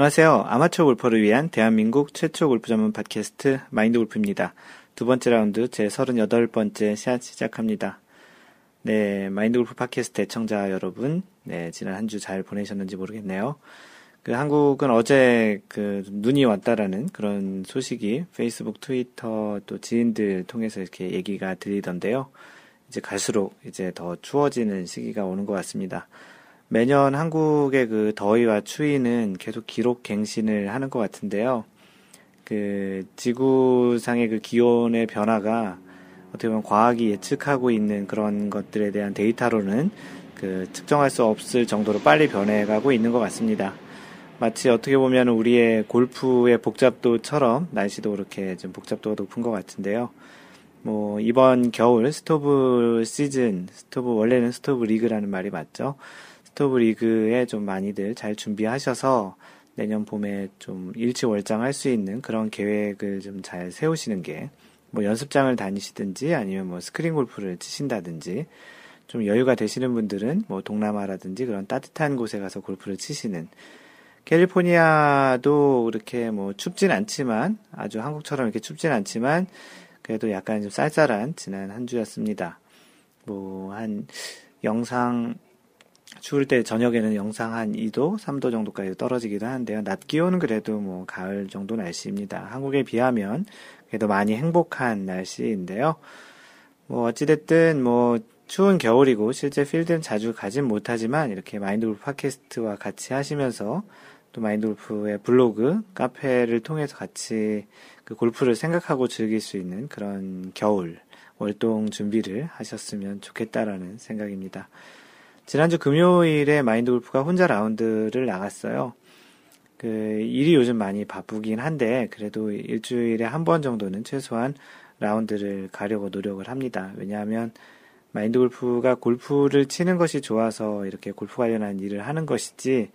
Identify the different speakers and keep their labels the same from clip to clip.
Speaker 1: 안녕하세요. 아마추어 골퍼를 위한 대한민국 최초 골프 전문 팟캐스트 마인드 골프입니다. 두 번째 라운드 제 38번째 샷 시작합니다. 네, 마인드 골프 팟캐스트 애청자 여러분, 네, 지난 한 주 잘 보내셨는지 모르겠네요. 그 한국은 어제 그 눈이 왔다라는 그런 소식이 페이스북, 트위터 또 지인들 통해서 이렇게 얘기가 들리던데요. 이제 갈수록 이제 더 추워지는 시기가 오는 것 같습니다. 매년 한국의 그 더위와 추위는 계속 기록 갱신을 하는 것 같은데요. 그 지구상의 그 기온의 변화가 어떻게 보면 과학이 예측하고 있는 그런 것들에 대한 데이터로는 그 측정할 수 없을 정도로 빨리 변해가고 있는 것 같습니다. 마치 어떻게 보면 우리의 골프의 복잡도처럼 날씨도 그렇게 좀 복잡도가 높은 것 같은데요. 뭐 이번 겨울 스토브 시즌, 스토브 원래는 스토브 리그라는 말이 맞죠. 스토브 리그에 좀 많이들 잘 준비하셔서 내년 봄에 좀 일취월장 할 수 있는 그런 계획을 좀 잘 세우시는 게 뭐 연습장을 다니시든지 아니면 뭐 스크린 골프를 치신다든지 좀 여유가 되시는 분들은 뭐 동남아라든지 그런 따뜻한 곳에 가서 골프를 치시는 캘리포니아도 그렇게 뭐 춥진 않지만 아주 한국처럼 이렇게 춥진 않지만 그래도 약간 좀 쌀쌀한 지난 한 주였습니다. 뭐 한 영상 추울 때 저녁에는 영상 한 2도, 3도 정도까지 떨어지기도 하는데요. 낮 기온은 그래도 뭐 가을 정도 날씨입니다. 한국에 비하면 그래도 많이 행복한 날씨인데요. 뭐 어찌됐든 뭐 추운 겨울이고 실제 필드는 자주 가진 못하지만 이렇게 마인드 골프 팟캐스트와 같이 하시면서 또 마인드 골프의 블로그, 카페를 통해서 같이 그 골프를 생각하고 즐길 수 있는 그런 겨울 월동 준비를 하셨으면 좋겠다라는 생각입니다. 지난주 금요일에 마인드 골프가 혼자 라운드를 나갔어요. 그 일이 요즘 많이 바쁘긴 한데 그래도 일주일에 한 번 정도는 최소한 라운드를 가려고 노력을 합니다. 왜냐하면 마인드 골프가 골프를 치는 것이 좋아서 이렇게 골프 관련한 일을 하는 것이지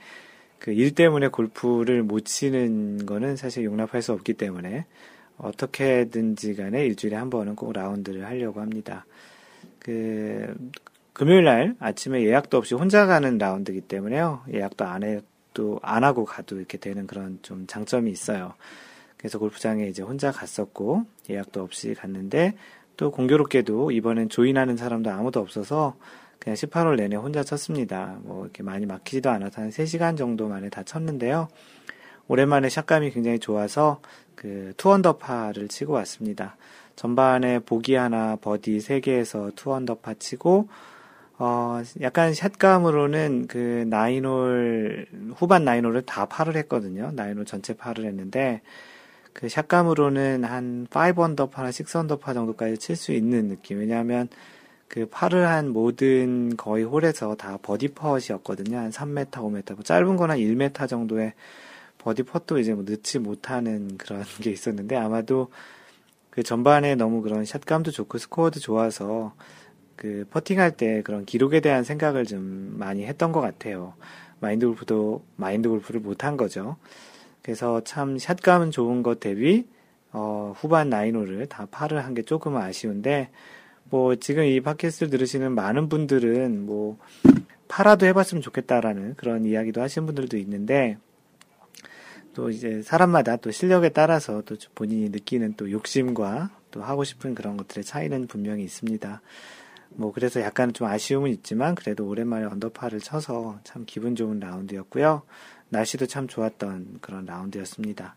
Speaker 1: 그 일 때문에 골프를 못 치는 거는 사실 용납할 수 없기 때문에 어떻게든지 간에 일주일에 한 번은 꼭 라운드를 하려고 합니다. 그 금요일 날 아침에 예약도 없이 혼자 가는 라운드이기 때문에요. 예약도 안 해도 안 하고 가도 이렇게 되는 그런 좀 장점이 있어요. 그래서 골프장에 이제 혼자 갔었고 예약도 없이 갔는데 또 공교롭게도 이번엔 조인하는 사람도 아무도 없어서 그냥 18홀 내내 혼자 쳤습니다. 뭐 이렇게 많이 막히지도 않아서 한 3시간 정도 만에 다 쳤는데요. 오랜만에 샷감이 굉장히 좋아서 그 two언더파를 치고 왔습니다. 전반에 보기 하나, 버디 3개에서 two언더파 치고 어, 약간 샷감으로는 그 nine홀, 후반 nine홀을 다 파를 했거든요. nine홀 전체 파를 했는데, 그 샷감으로는 한 5언더파나 6언더파 정도까지 칠 수 있는 느낌. 왜냐하면 그 파를 한 모든 거의 홀에서 다 버디 퍼트였거든요. 한 3m, 5m. 뭐 짧은 거나 1m 정도의 버디 퍼트도 이제 뭐 넣지 못하는 그런 게 있었는데, 아마도 그 전반에 너무 그런 샷감도 좋고 스코어도 좋아서 그 퍼팅할 때 그런 기록에 대한 생각을 좀 많이 했던 것 같아요. 마인드 골프도 마인드 골프를 못한 거죠. 그래서 참 샷감은 좋은 것 대비 어, 후반 nine홀을 다 파를 한게 조금 아쉬운데 뭐 지금 이 팟캐스트를 들으시는 많은 분들은 뭐 팔아도 해봤으면 좋겠다라는 그런 이야기도 하시는 분들도 있는데 또 이제 사람마다 또 실력에 따라서 또 본인이 느끼는 또 욕심과 또 하고 싶은 그런 것들의 차이는 분명히 있습니다. 뭐 그래서 약간 좀 아쉬움은 있지만 그래도 오랜만에 언더파를 쳐서 참 기분 좋은 라운드였고요. 날씨도 참 좋았던 그런 라운드였습니다.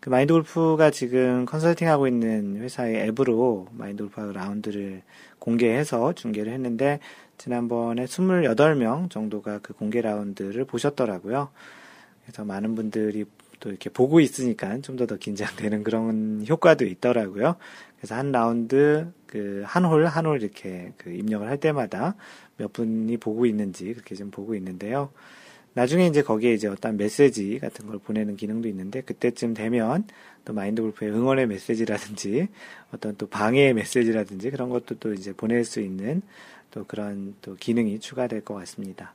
Speaker 1: 그 마인드 골프가 지금 컨설팅 하고 있는 회사의 앱으로 마인드 골프 라운드를 공개해서 중계를 했는데 지난번에 28명 정도가 그 공개 라운드를 보셨더라고요. 그래서 많은 분들이 또 이렇게 보고 있으니까 좀더더 긴장되는 그런 효과도 있더라고요. 그래서 한 라운드 그 한 홀 한 홀 이렇게 그 입력을 할 때마다 몇 분이 보고 있는지 그렇게 좀 보고 있는데요. 나중에 이제 거기에 이제 어떤 메시지 같은 걸 보내는 기능도 있는데 그때쯤 되면 또 마인드 골프의 응원의 메시지라든지 어떤 또 방해의 메시지라든지 그런 것도 또 이제 보낼 수 있는 또 그런 또 기능이 추가될 것 같습니다.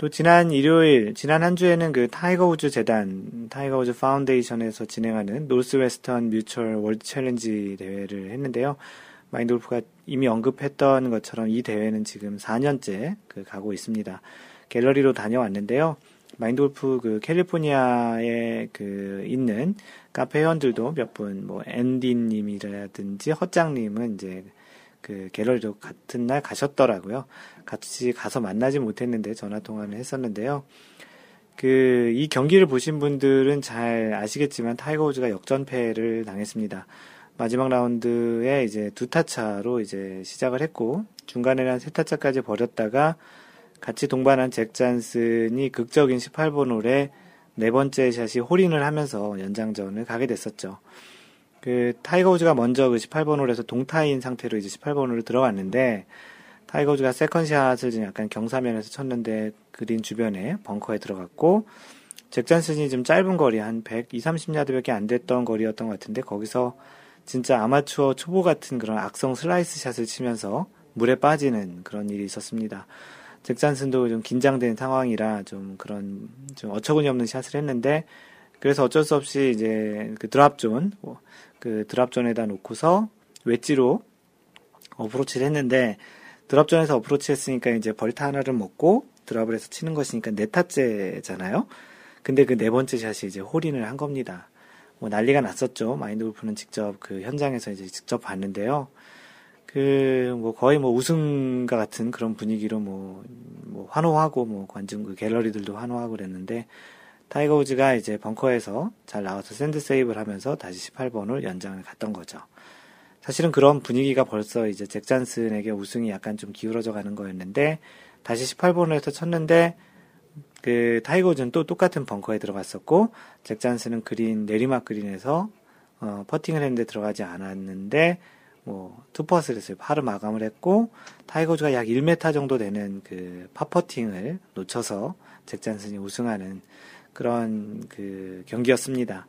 Speaker 1: 또 지난 일요일, 지난 한 주에는 그 타이거 우즈 재단, 타이거 우즈 Foundation에서 진행하는 Northwestern Mutual World Challenge 대회를 했는데요. 마인드 골프가 이미 언급했던 것처럼 이 대회는 지금 4년째 그 가고 있습니다. 갤러리로 다녀왔는데요. 마인드 골프 그 캘리포니아에 그 있는 카페 회원들도 몇 분, 뭐, 앤디님이라든지 허짱님은 이제 그 갤러리도 같은 날 가셨더라고요. 같이 가서 만나지 못했는데 전화 통화를 했었는데요. 그, 이 경기를 보신 분들은 잘 아시겠지만 타이거 우즈가 역전패를 당했습니다. 마지막 라운드에 이제 두 타차로 이제 시작을 했고, 중간에는 세 타차까지 벌렸다가 같이 동반한 잭 잔슨이 극적인 18번 홀에 네 번째 샷이 홀인을 하면서 연장전을 가게 됐었죠. 그 타이거 우즈가 먼저 그 18번 홀에서 동타인 상태로 이제 18번 홀로 들어갔는데 타이거 우즈가 second shot을 좀 약간 경사면에서 쳤는데 그린 주변에 벙커에 들어갔고 잭 잔슨이 좀 짧은 거리 한 120, 30야드밖에 안 됐던 거리였던 것 같은데 거기서 진짜 아마추어 초보 같은 그런 악성 슬라이스 샷을 치면서 물에 빠지는 그런 일이 있었습니다. 잭 잔슨도 좀 긴장된 상황이라 좀 그런 좀 어처구니 없는 샷을 했는데 그래서 어쩔 수 없이 이제 그 드랍존 뭐 그 드랍존에다 놓고서 웨지로 어프로치를 했는데 드랍존에서 어프로치 했으니까 이제 벌타 하나를 먹고 드랍을 해서 치는 것이니까 네 타째잖아요. 근데 그 네 번째 샷이 이제 홀인을 한 겁니다. 뭐 난리가 났었죠. 마인드 골프는 직접 그 현장에서 이제 직접 봤는데요. 그, 뭐, 거의 뭐, 우승과 같은 그런 분위기로 뭐, 뭐, 환호하고, 뭐, 관중, 그 갤러리들도 환호하고 그랬는데, 타이거 우즈가 이제 벙커에서 잘 나와서 sand save를 하면서 다시 18번을 연장을 갔던 거죠. 사실은 그런 분위기가 벌써 이제 잭 잔슨에게 우승이 약간 좀 기울어져 가는 거였는데, 다시 18번에서 쳤는데, 그, 타이거 우즈는 또 똑같은 벙커에 들어갔었고, 잭 잔슨은 그린, 내리막 그린에서, 어, 퍼팅을 했는데 들어가지 않았는데, 뭐 two putt를 했어요. 파를 마감을 했고 타이거 우즈가 약 1m 정도 되는 그 파퍼팅을 놓쳐서 잭 잔슨이 우승하는 그런 그 경기였습니다.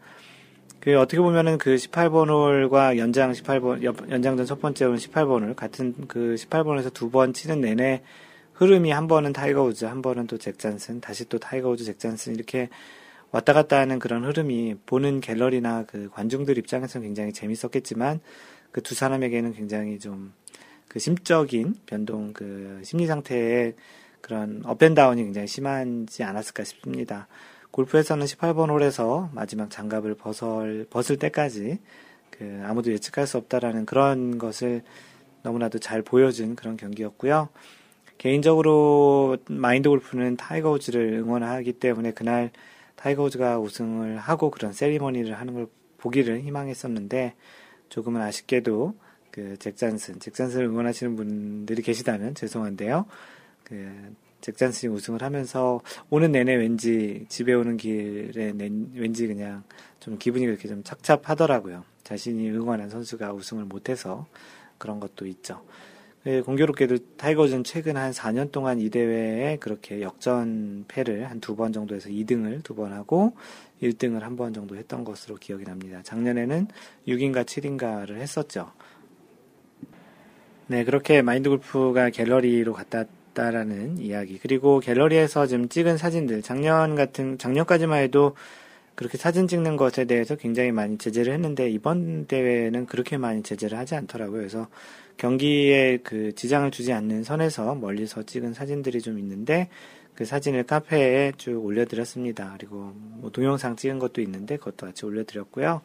Speaker 1: 그 어떻게 보면은 그 18번 홀과 연장 18번 연장전 첫 번째 홀 18번 홀 같은 그 18번에서 두 번 치는 내내 흐름이 한 번은 타이거 우즈, 한 번은 또 잭 잔슨, 다시 또 타이거 우즈, 잭 잔슨 이렇게 왔다 갔다 하는 그런 흐름이 보는 갤러리나 그 관중들 입장에서는 굉장히 재밌었겠지만 그 두 사람에게는 굉장히 좀 그 심적인 변동, 그 심리 상태의 그런 up and down이 굉장히 심하지 않았을까 싶습니다. 골프에서는 18번 홀에서 마지막 장갑을 벗을, 벗을 때까지 그 아무도 예측할 수 없다라는 그런 것을 너무나도 잘 보여준 그런 경기였고요. 개인적으로 마인드 골프는 타이거 우즈를 응원하기 때문에 그날 타이거 우즈가 우승을 하고 그런 세리머니를 하는 걸 보기를 희망했었는데 조금은 아쉽게도 그 잭 잔슨, 잭 잔슨을 응원하시는 분들이 계시다면 죄송한데요. 그 잭잔슨이 우승을 하면서 오는 내내 왠지 집에 오는 길에 왠지 그냥 좀 기분이 그렇게 좀 착잡하더라고요. 자신이 응원한 선수가 우승을 못해서 그런 것도 있죠. 네, 공교롭게도 타이거 우즈는 최근 한 4년 동안 이 대회에 그렇게 역전패를 한 두 번 정도 해서 2등을 두 번 하고 1등을 한 번 정도 했던 것으로 기억이 납니다. 작년에는 6인가 7인가를 했었죠. 네, 그렇게 마인드 골프가 갤러리로 갔다 왔다라는 이야기. 그리고 갤러리에서 지금 찍은 사진들, 작년 같은, 작년까지만 해도 그렇게 사진 찍는 것에 대해서 굉장히 많이 제재를 했는데 이번 대회는 그렇게 많이 제재를 하지 않더라고요. 그래서 경기에 그 지장을 주지 않는 선에서 멀리서 찍은 사진들이 좀 있는데 그 사진을 카페에 쭉 올려드렸습니다. 그리고 뭐 동영상 찍은 것도 있는데 그것도 같이 올려드렸고요.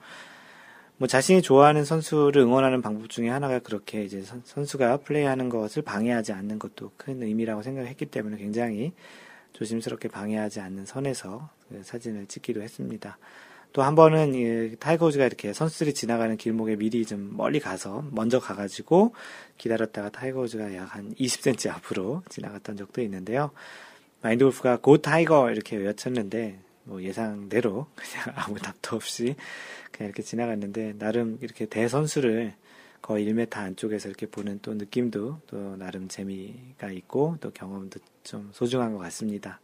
Speaker 1: 뭐 자신이 좋아하는 선수를 응원하는 방법 중에 하나가 그렇게 이제 선수가 플레이하는 것을 방해하지 않는 것도 큰 의미라고 생각했기 때문에 굉장히 조심스럽게 방해하지 않는 선에서 그 사진을 찍기도 했습니다. 또 한 번은 타이거 우즈가 이렇게 선수들이 지나가는 길목에 미리 좀 멀리 가서 먼저 가가지고 기다렸다가 타이거 우즈가 약 한 20cm 앞으로 지나갔던 적도 있는데요. 마인드 골프가 Go 타이거 이렇게 외쳤는데 뭐 예상대로 그냥 아무 답도 없이 그냥 이렇게 지나갔는데 나름 이렇게 대선수를 거의 1m 안쪽에서 이렇게 보는 또 느낌도 또 나름 재미가 있고 또 경험도 좀 소중한 것 같습니다.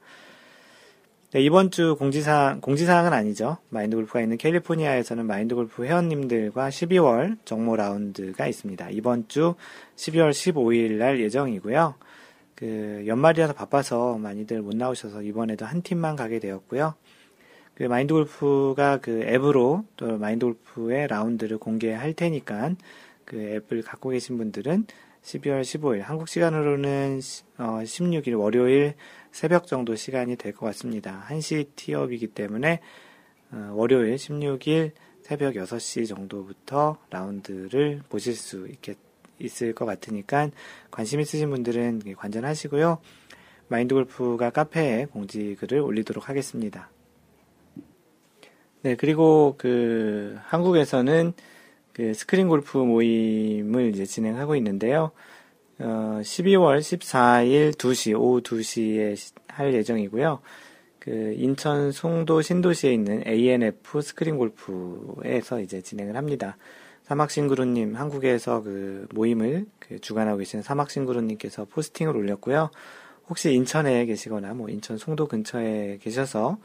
Speaker 1: 네, 이번 주 공지사항, 공지사항은 아니죠. 마인드 골프가 있는 캘리포니아에서는 마인드 골프 회원님들과 12월 정모 라운드가 있습니다. 이번 주 12월 15일 날 예정이고요. 그 연말이라서 바빠서 많이들 못 나오셔서 이번에도 한 팀만 가게 되었고요. 그 마인드 골프가 그 앱으로 또 마인드 골프의 라운드를 공개할 테니까 그 앱을 갖고 계신 분들은 12월 15일 한국 시간으로는 어 16일 월요일 새벽 정도 시간이 될 것 같습니다. 1시 티업이기 때문에 어, 월요일 16일 새벽 6시 정도부터 라운드를 보실 수 있겠, 있을 것 같으니까 관심 있으신 분들은 관전하시고요. 마인드 골프가 카페에 공지 글을 올리도록 하겠습니다. 네, 그리고 그 한국에서는 그 스크린 골프 모임을 이제 진행하고 있는데요. 어, 12월 14일 2시, 오후 2시에 할 예정이고요. 그 인천 송도 신도시에 있는 ANF 스크린 골프에서 이제 진행을 합니다. 사막신기루님, 한국에서 그 모임을 그 주관하고 계시는 사막신기루님께서 posting을 올렸고요. 혹시 인천에 계시거나 뭐 인천 송도 근처에 계셔서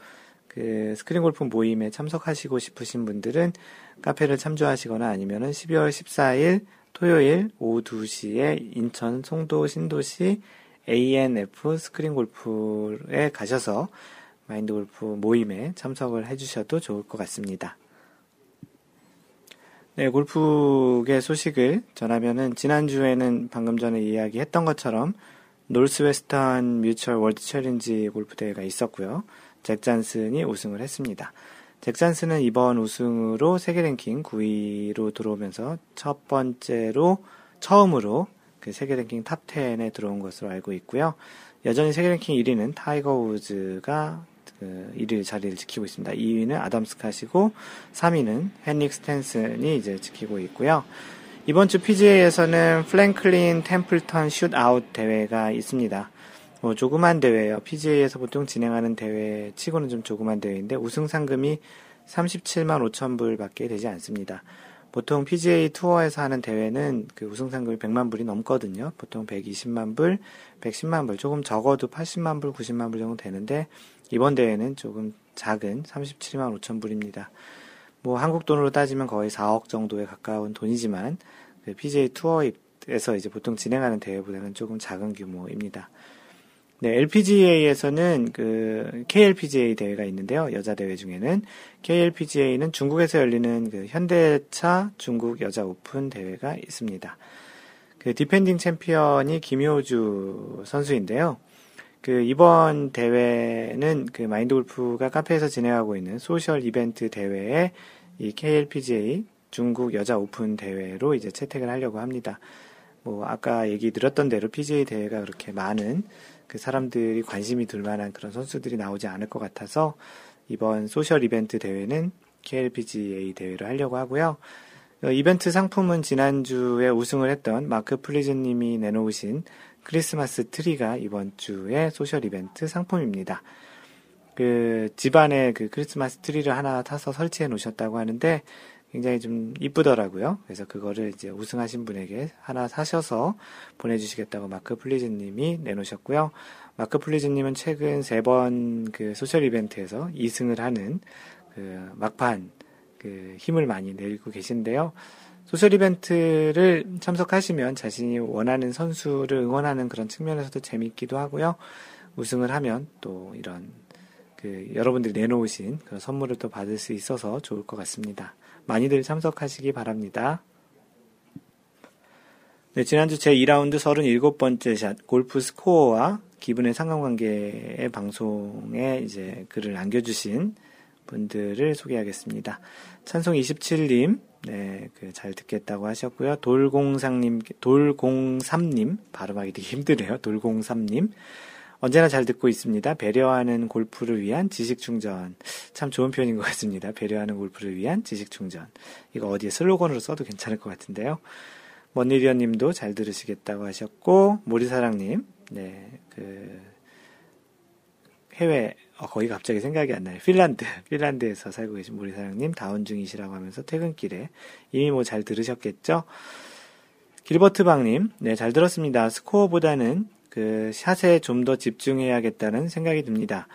Speaker 1: 그 스크린 골프 모임에 참석하시고 싶으신 분들은 카페를 참조하시거나 아니면은 12월 14일 토요일 오후 2시에 인천 송도 신도시 ANF 스크린 골프에 가셔서 마인드 골프 모임에 참석을 해주셔도 좋을 것 같습니다. 네, 골프계 소식을 전하면은 지난주에는 방금 전에 이야기했던 것처럼 Northwestern Mutual World Challenge 골프 대회가 있었고요. 잭 잔슨이 우승을 했습니다. 잭 잔슨은 이번 우승으로 세계 랭킹 9위로 들어오면서 첫 번째로 처음으로 그 세계 랭킹 top 10에 들어온 것으로 알고 있고요. 여전히 세계 랭킹 1위는 타이거 우즈가 그 1위 자리를 지키고 있습니다. 2위는 아담 스캇이고 3위는 헨릭 스탠슨이 이제 지키고 있고요. 이번 주 PGA에서는 Franklin Templeton Shootout 대회가 있습니다. 뭐 조그만 대회예요. PGA에서 보통 진행하는 대회 치고는 좀 조그만 대회인데 우승 상금이 37만 5천 불밖에 되지 않습니다. 보통 PGA 투어에서 하는 대회는 그 우승 상금이 100만 불이 넘거든요. 보통 120만 불, 110만 불, 조금 적어도 80만 불, 90만 불 정도 되는데 이번 대회는 조금 작은 37만 5천 불입니다. 뭐 한국 돈으로 따지면 거의 4억 정도에 가까운 돈이지만 그 PGA 투어에서 이제 보통 진행하는 대회보다는 조금 작은 규모입니다. 네, LPGA에서는 그 KLPGA 대회가 있는데요. 여자 대회 중에는 KLPGA는 중국에서 열리는 그 현대차 중국 여자 오픈 대회가 있습니다. 그 defending 챔피언이 김효주 선수인데요. 그 이번 대회는 그 마인드 골프가 카페에서 진행하고 있는 social 이벤트 대회에 이 KLPGA 중국 여자 오픈 대회로 이제 채택을 하려고 합니다. 뭐 아까 얘기 드렸던 대로 PGA 대회가 그렇게 많은 그 사람들이 관심이 들 만한 그런 선수들이 나오지 않을 것 같아서 이번 social 이벤트 대회는 KLPGA 대회를 하려고 하고요. 어, 이벤트 상품은 지난주에 우승을 했던 마크 플리즈님이 내놓으신 크리스마스 트리가 이번 주에 social 이벤트 상품입니다. 그 집안에 그 크리스마스 트리를 하나 타서 설치해 놓으셨다고 하는데 굉장히 좀 이쁘더라고요. 그래서 그거를 이제 우승하신 분에게 하나 사셔서 보내주시겠다고 마크 플리즈님이 내놓으셨고요. 마크 플리즈님은 최근 세 번 그 social 이벤트에서 2승을 하는 그 막판 그 힘을 많이 내고 계신데요. social 이벤트를 참석하시면 자신이 원하는 선수를 응원하는 그런 측면에서도 재밌기도 하고요. 우승을 하면 또 이런 그 여러분들이 내놓으신 그런 선물을 또 받을 수 있어서 좋을 것 같습니다. 많이들 참석하시기 바랍니다. 네, 지난주 제2라운드 37번째 샷, 골프 스코어와 기분의 상관관계의 방송에 이제 글을 남겨주신 분들을 소개하겠습니다. 찬송 27님, 네, 그 잘 듣겠다고 하셨고요. 돌공상님, 돌공삼님, 발음하기 되게 힘드네요. 돌공삼님. 언제나 잘 듣고 있습니다. 배려하는 골프를 위한 지식 충전. 참 좋은 표현인 것 같습니다. 배려하는 골프를 위한 지식 충전. 이거 어디에 슬로건으로 써도 괜찮을 것 같은데요. 먼니리언 님도 잘 들으시겠다고 하셨고, 모리사랑님, 네, 그, 해외, 어, 거기 갑자기 생각이 안 나요. 핀란드, 핀란드에서 살고 계신 모리사랑님, 다운 중이시라고 하면서 퇴근길에 이미 뭐 잘 들으셨겠죠? 길버트 방님, 네, 잘 들었습니다. 스코어보다는 그 샷에 좀 더 집중해야겠다는 생각이 듭니다.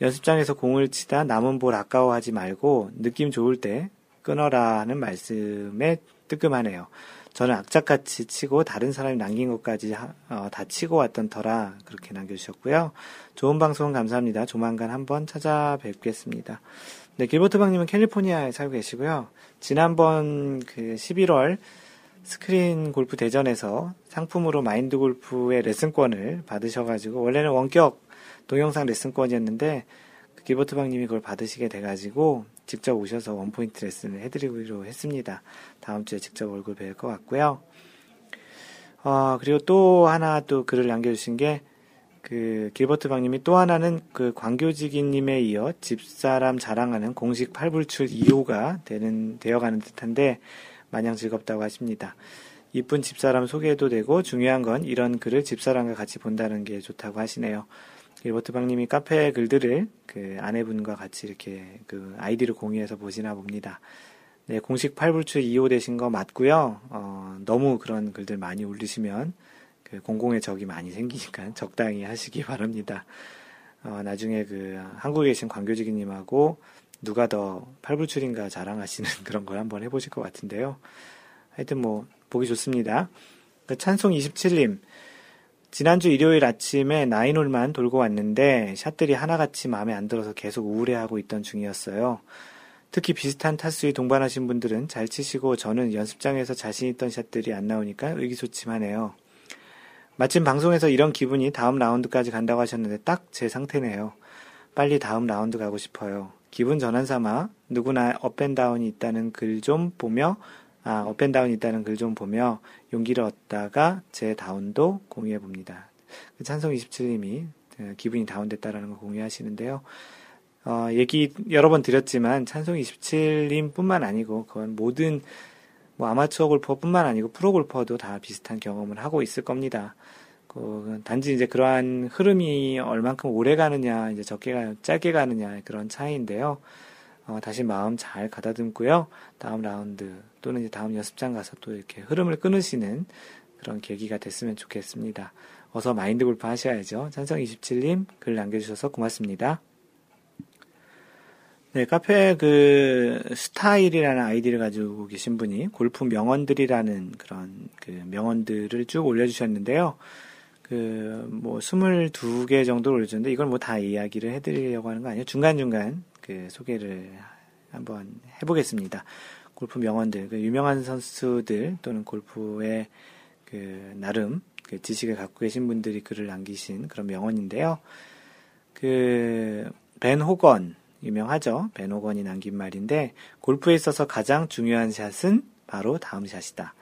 Speaker 1: 연습장에서 공을 치다 남은 볼 아까워하지 말고 느낌 좋을 때 끊어라 하는 말씀에 뜨끔하네요. 저는 악착같이 치고 다른 사람이 남긴 것까지 어, 다 치고 왔던 터라 그렇게 남겨주셨고요. 좋은 방송 감사합니다. 조만간 한번 찾아뵙겠습니다. 네, 길버트방님은 캘리포니아에 살고 계시고요. 지난번 그 11월 스크린 골프 대전에서 상품으로 마인드 골프의 레슨권을 받으셔가지고 원래는 원격 동영상 레슨권이었는데 그 길버트 박님이 그걸 받으시게 돼가지고 직접 오셔서 원포인트 레슨을 해드리기로 했습니다. 다음 주에 직접 얼굴 뵐 것 같고요. 어, 그리고 또 하나 또 글을 남겨주신 게, 그, 길버트 박님이 또 하나는 그 광교지기님에 이어 집사람 자랑하는 공식 팔불출 2호가 되는, 되어가는 듯한데, 마냥 즐겁다고 하십니다. 이쁜 집사람 소개도 되고, 중요한 건 이런 글을 집사람과 같이 본다는 게 좋다고 하시네요. 길버트 박님이 카페 글들을 그 아내분과 같이 이렇게 그 아이디를 공유해서 보시나 봅니다. 네, 공식 8불출 2호 되신 거 맞고요. 어, 너무 그런 글들 많이 올리시면 그 공공의 적이 많이 생기니까 적당히 하시기 바랍니다. 어, 나중에 그 한국에 계신 광교지기님하고 누가 더 8불출인가 자랑하시는 그런 걸 한번 해보실 것 같은데요. 하여튼 뭐 보기 좋습니다. 그 찬송 27님 지난주 일요일 아침에 nine hole만 돌고 왔는데 샷들이 하나같이 마음에 안 들어서 계속 우울해하고 있던 중이었어요. 특히 비슷한 타수에 동반하신 분들은 잘 치시고 저는 연습장에서 자신 있던 샷들이 안 나오니까 의기소침하네요. 마침 방송에서 이런 기분이 다음 라운드까지 간다고 하셨는데 딱 제 상태네요. 빨리 다음 라운드 가고 싶어요. 기분 전환 삼아 누구나 up and down이 있다는 글 좀 보며 아 up and down이 있다는 글 좀 보며 용기를 얻다가 제 down도 공유해 봅니다. 그 찬성 27님이 어, 기분이 다운됐다라는 걸 공유하시는데요. 어, 얘기 여러 번 드렸지만 찬송 27님 뿐만 아니고 그건 모든 뭐 아마추어 골퍼뿐만 아니고 프로 골퍼도 다 비슷한 경험을 하고 있을 겁니다. 그 단지 이제 그러한 흐름이 얼만큼 오래 가느냐, 이제 적게 가, 짧게 가느냐 그런 차이인데요. 어, 다시 마음 잘 가다듬고요. 다음 라운드 또는 이제 다음 연습장 가서 또 이렇게 흐름을 끊으시는 그런 계기가 됐으면 좋겠습니다. 어서 마인드 골프 하셔야죠. 찬성 27님 글 남겨주셔서 고맙습니다. 네, 카페 그 스타일이라는 아이디를 가지고 계신 분이 골프 명언들이라는 그런 그 명언들을 쭉 올려주셨는데요. 그 뭐 22개 정도 올려줬는데 이걸 뭐 다 이야기를 해드리려고 하는 거 아니에요. 중간중간 그 소개를 한번 해보겠습니다. 골프 명언들, 그 유명한 선수들 또는 골프의 그 나름 그 지식을 갖고 계신 분들이 글을 남기신 그런 명언인데요. 그 벤 호건 유명하죠. 베노건이 남긴 말인데 골프에 있어서 가장 중요한 샷은 바로 다음 샷이다.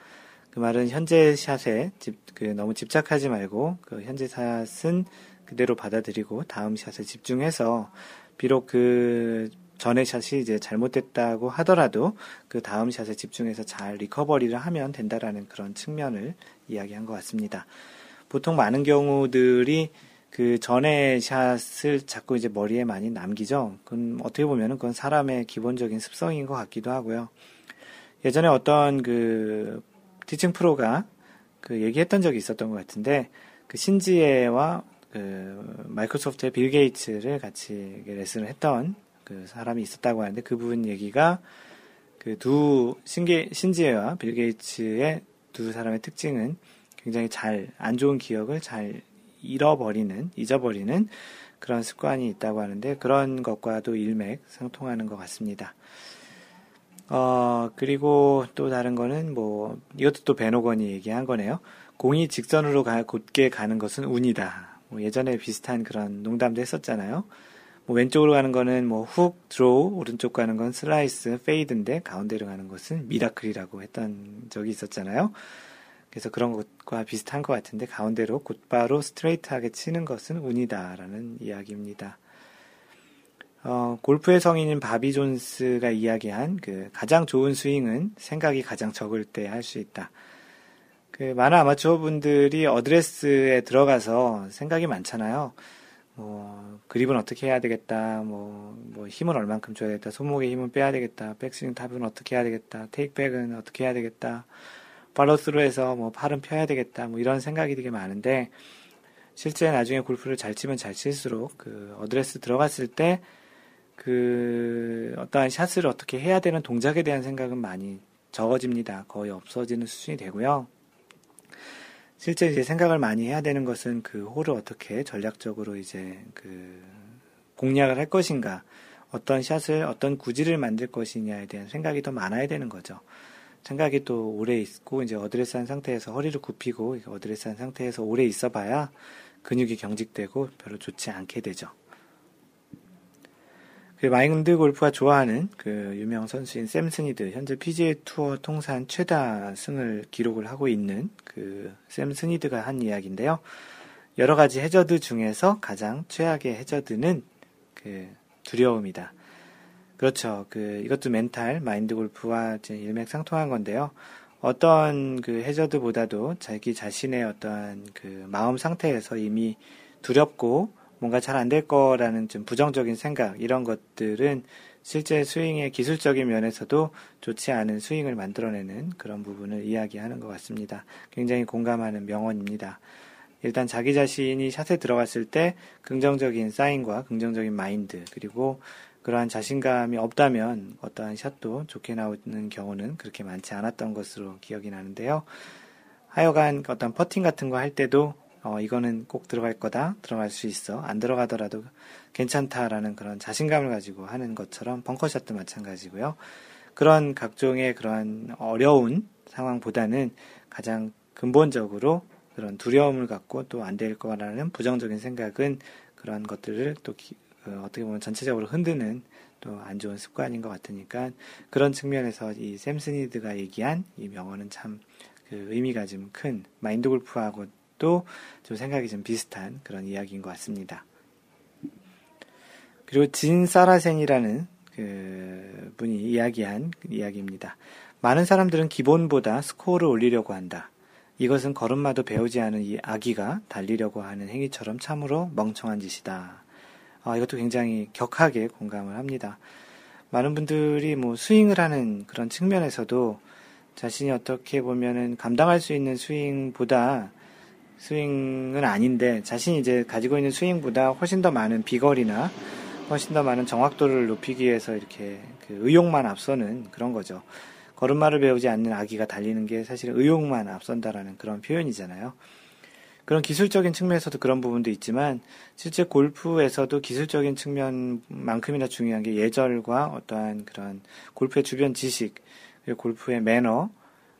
Speaker 1: 그 말은 현재 샷에 집, 그 너무 집착하지 말고 그 현재 샷은 그대로 받아들이고 다음 샷에 집중해서 비록 그 전의 샷이 이제 잘못됐다고 하더라도 그 다음 샷에 집중해서 잘 리커버리를 하면 된다라는 그런 측면을 이야기한 것 같습니다. 보통 많은 경우들이 그 전에 샷을 자꾸 이제 머리에 많이 남기죠. 그건 어떻게 보면은 그건 사람의 기본적인 습성인 것 같기도 하고요. 예전에 어떤 그 티칭 프로가 그 얘기했던 적이 있었던 것 같은데 그 신지혜와 그 마이크로소프트의 빌 게이츠를 같이 레슨을 했던 그 사람이 있었다고 하는데 그분 얘기가 그 두 신계 신지혜와 빌 게이츠의 두 사람의 특징은 굉장히 잘 안 좋은 기억을 잘 잃어버리는, 잊어버리는 그런 습관이 있다고 하는데 그런 것과도 일맥 상통하는 것 같습니다. 어, 그리고 또 다른 거는 뭐, 이것도 또 베노건이 얘기한 거네요. 공이 직선으로 가, 곧게 가는 것은 운이다. 뭐 예전에 비슷한 그런 농담도 했었잖아요. 뭐 왼쪽으로 가는 거는 뭐 훅, draw, 오른쪽 가는 건 슬라이스, fade인데 가운데로 가는 것은 miracle이라고 했던 적이 있었잖아요. 그래서 그런 것과 비슷한 것 같은데 가운데로 곧바로 스트레이트하게 치는 것은 운이다라는 이야기입니다. 어, 골프의 성인인 바비 존스가 이야기한 그 가장 좋은 스윙은 생각이 가장 적을 때 할 수 있다. 그 많은 아마추어 분들이 어드레스에 들어가서 생각이 많잖아요. 뭐 그립은 어떻게 해야 되겠다. 뭐, 뭐 힘을 얼만큼 줘야 되겠다. 손목에 힘은 빼야 되겠다. 백스윙 top은 어떻게 해야 되겠다. 테이크백은 어떻게 해야 되겠다. 팔로스로 해서 뭐 팔은 펴야 되겠다 뭐 이런 생각이 되게 많은데 실제 나중에 골프를 잘 치면 잘 칠수록 그 어드레스 들어갔을 때 그 어떠한 샷을 어떻게 해야 되는 동작에 대한 생각은 많이 적어집니다. 거의 없어지는 수준이 되고요. 실제 이제 생각을 많이 해야 되는 것은 그 홀을 어떻게 전략적으로 이제 그 공략을 할 것인가, 어떤 샷을 어떤 구질을 만들 것이냐에 대한 생각이 더 많아야 되는 거죠. 생각이 또 오래 있고 이제 어드레스한 상태에서 허리를 굽히고 어드레스한 상태에서 오래 있어 봐야 근육이 경직되고 별로 좋지 않게 되죠. 그 마인드 골프가 좋아하는 그 유명 선수인 샘 스니드 현재 PGA 투어 통산 최다 승을 기록을 하고 있는 그 샘 스니드가 한 이야기인데요. 여러 가지 해저드 중에서 가장 최악의 해저드는 그 두려움이다. 그렇죠. 그 이것도 멘탈 마인드 골프와 일맥상통한 건데요. 어떤 그 해저드보다도 자기 자신의 어떠한 그 마음 상태에서 이미 두렵고 뭔가 잘 안 될 거라는 좀 부정적인 생각 이런 것들은 실제 스윙의 기술적인 면에서도 좋지 않은 스윙을 만들어내는 그런 부분을 이야기하는 것 같습니다. 굉장히 공감하는 명언입니다. 일단 자기 자신이 샷에 들어갔을 때 긍정적인 사인과 긍정적인 마인드 그리고 그러한 자신감이 없다면 어떠한 샷도 좋게 나오는 경우는 그렇게 많지 않았던 것으로 기억이 나는데요. 하여간 어떤 퍼팅 같은 거 할 때도 어, 이거는 꼭 들어갈 거다, 들어갈 수 있어, 안 들어가더라도 괜찮다라는 그런 자신감을 가지고 하는 것처럼 벙커샷도 마찬가지고요. 그런 각종의 그러한 어려운 상황보다는 가장 근본적으로 그런 두려움을 갖고 또 안 될 거라는 부정적인 생각은 그런 것들을 또 기, 그 어떻게 보면 전체적으로 흔드는 또 안 좋은 습관인 것 같으니까 그런 측면에서 이 샘스니드가 얘기한 이 명언은 참 그 의미가 좀 큰 마인드 골프하고 또좀 생각이 좀 비슷한 그런 이야기인 것 같습니다. 그리고 진 사라센이라는 그 분이 이야기한 이야기입니다. 많은 사람들은 기본보다 스코어를 올리려고 한다. 이것은 걸음마도 배우지 않은 이 아기가 달리려고 하는 행위처럼 참으로 멍청한 짓이다. 아, 이것도 굉장히 격하게 공감을 합니다. 많은 분들이 뭐 스윙을 하는 그런 측면에서도 자신이 어떻게 보면은 감당할 수 있는 스윙보다 스윙은 아닌데 자신이 이제 가지고 있는 스윙보다 훨씬 더 많은 비거리나 훨씬 더 많은 정확도를 높이기 위해서 이렇게 그 의욕만 앞서는 그런 거죠. 걸음마를 배우지 않는 아기가 달리는 게 사실 의욕만 앞선다라는 그런 표현이잖아요. 그런 기술적인 측면에서도 그런 부분도 있지만 실제 골프에서도 기술적인 측면만큼이나 중요한 게 예절과 어떠한 그런 골프의 주변 지식, 골프의 매너,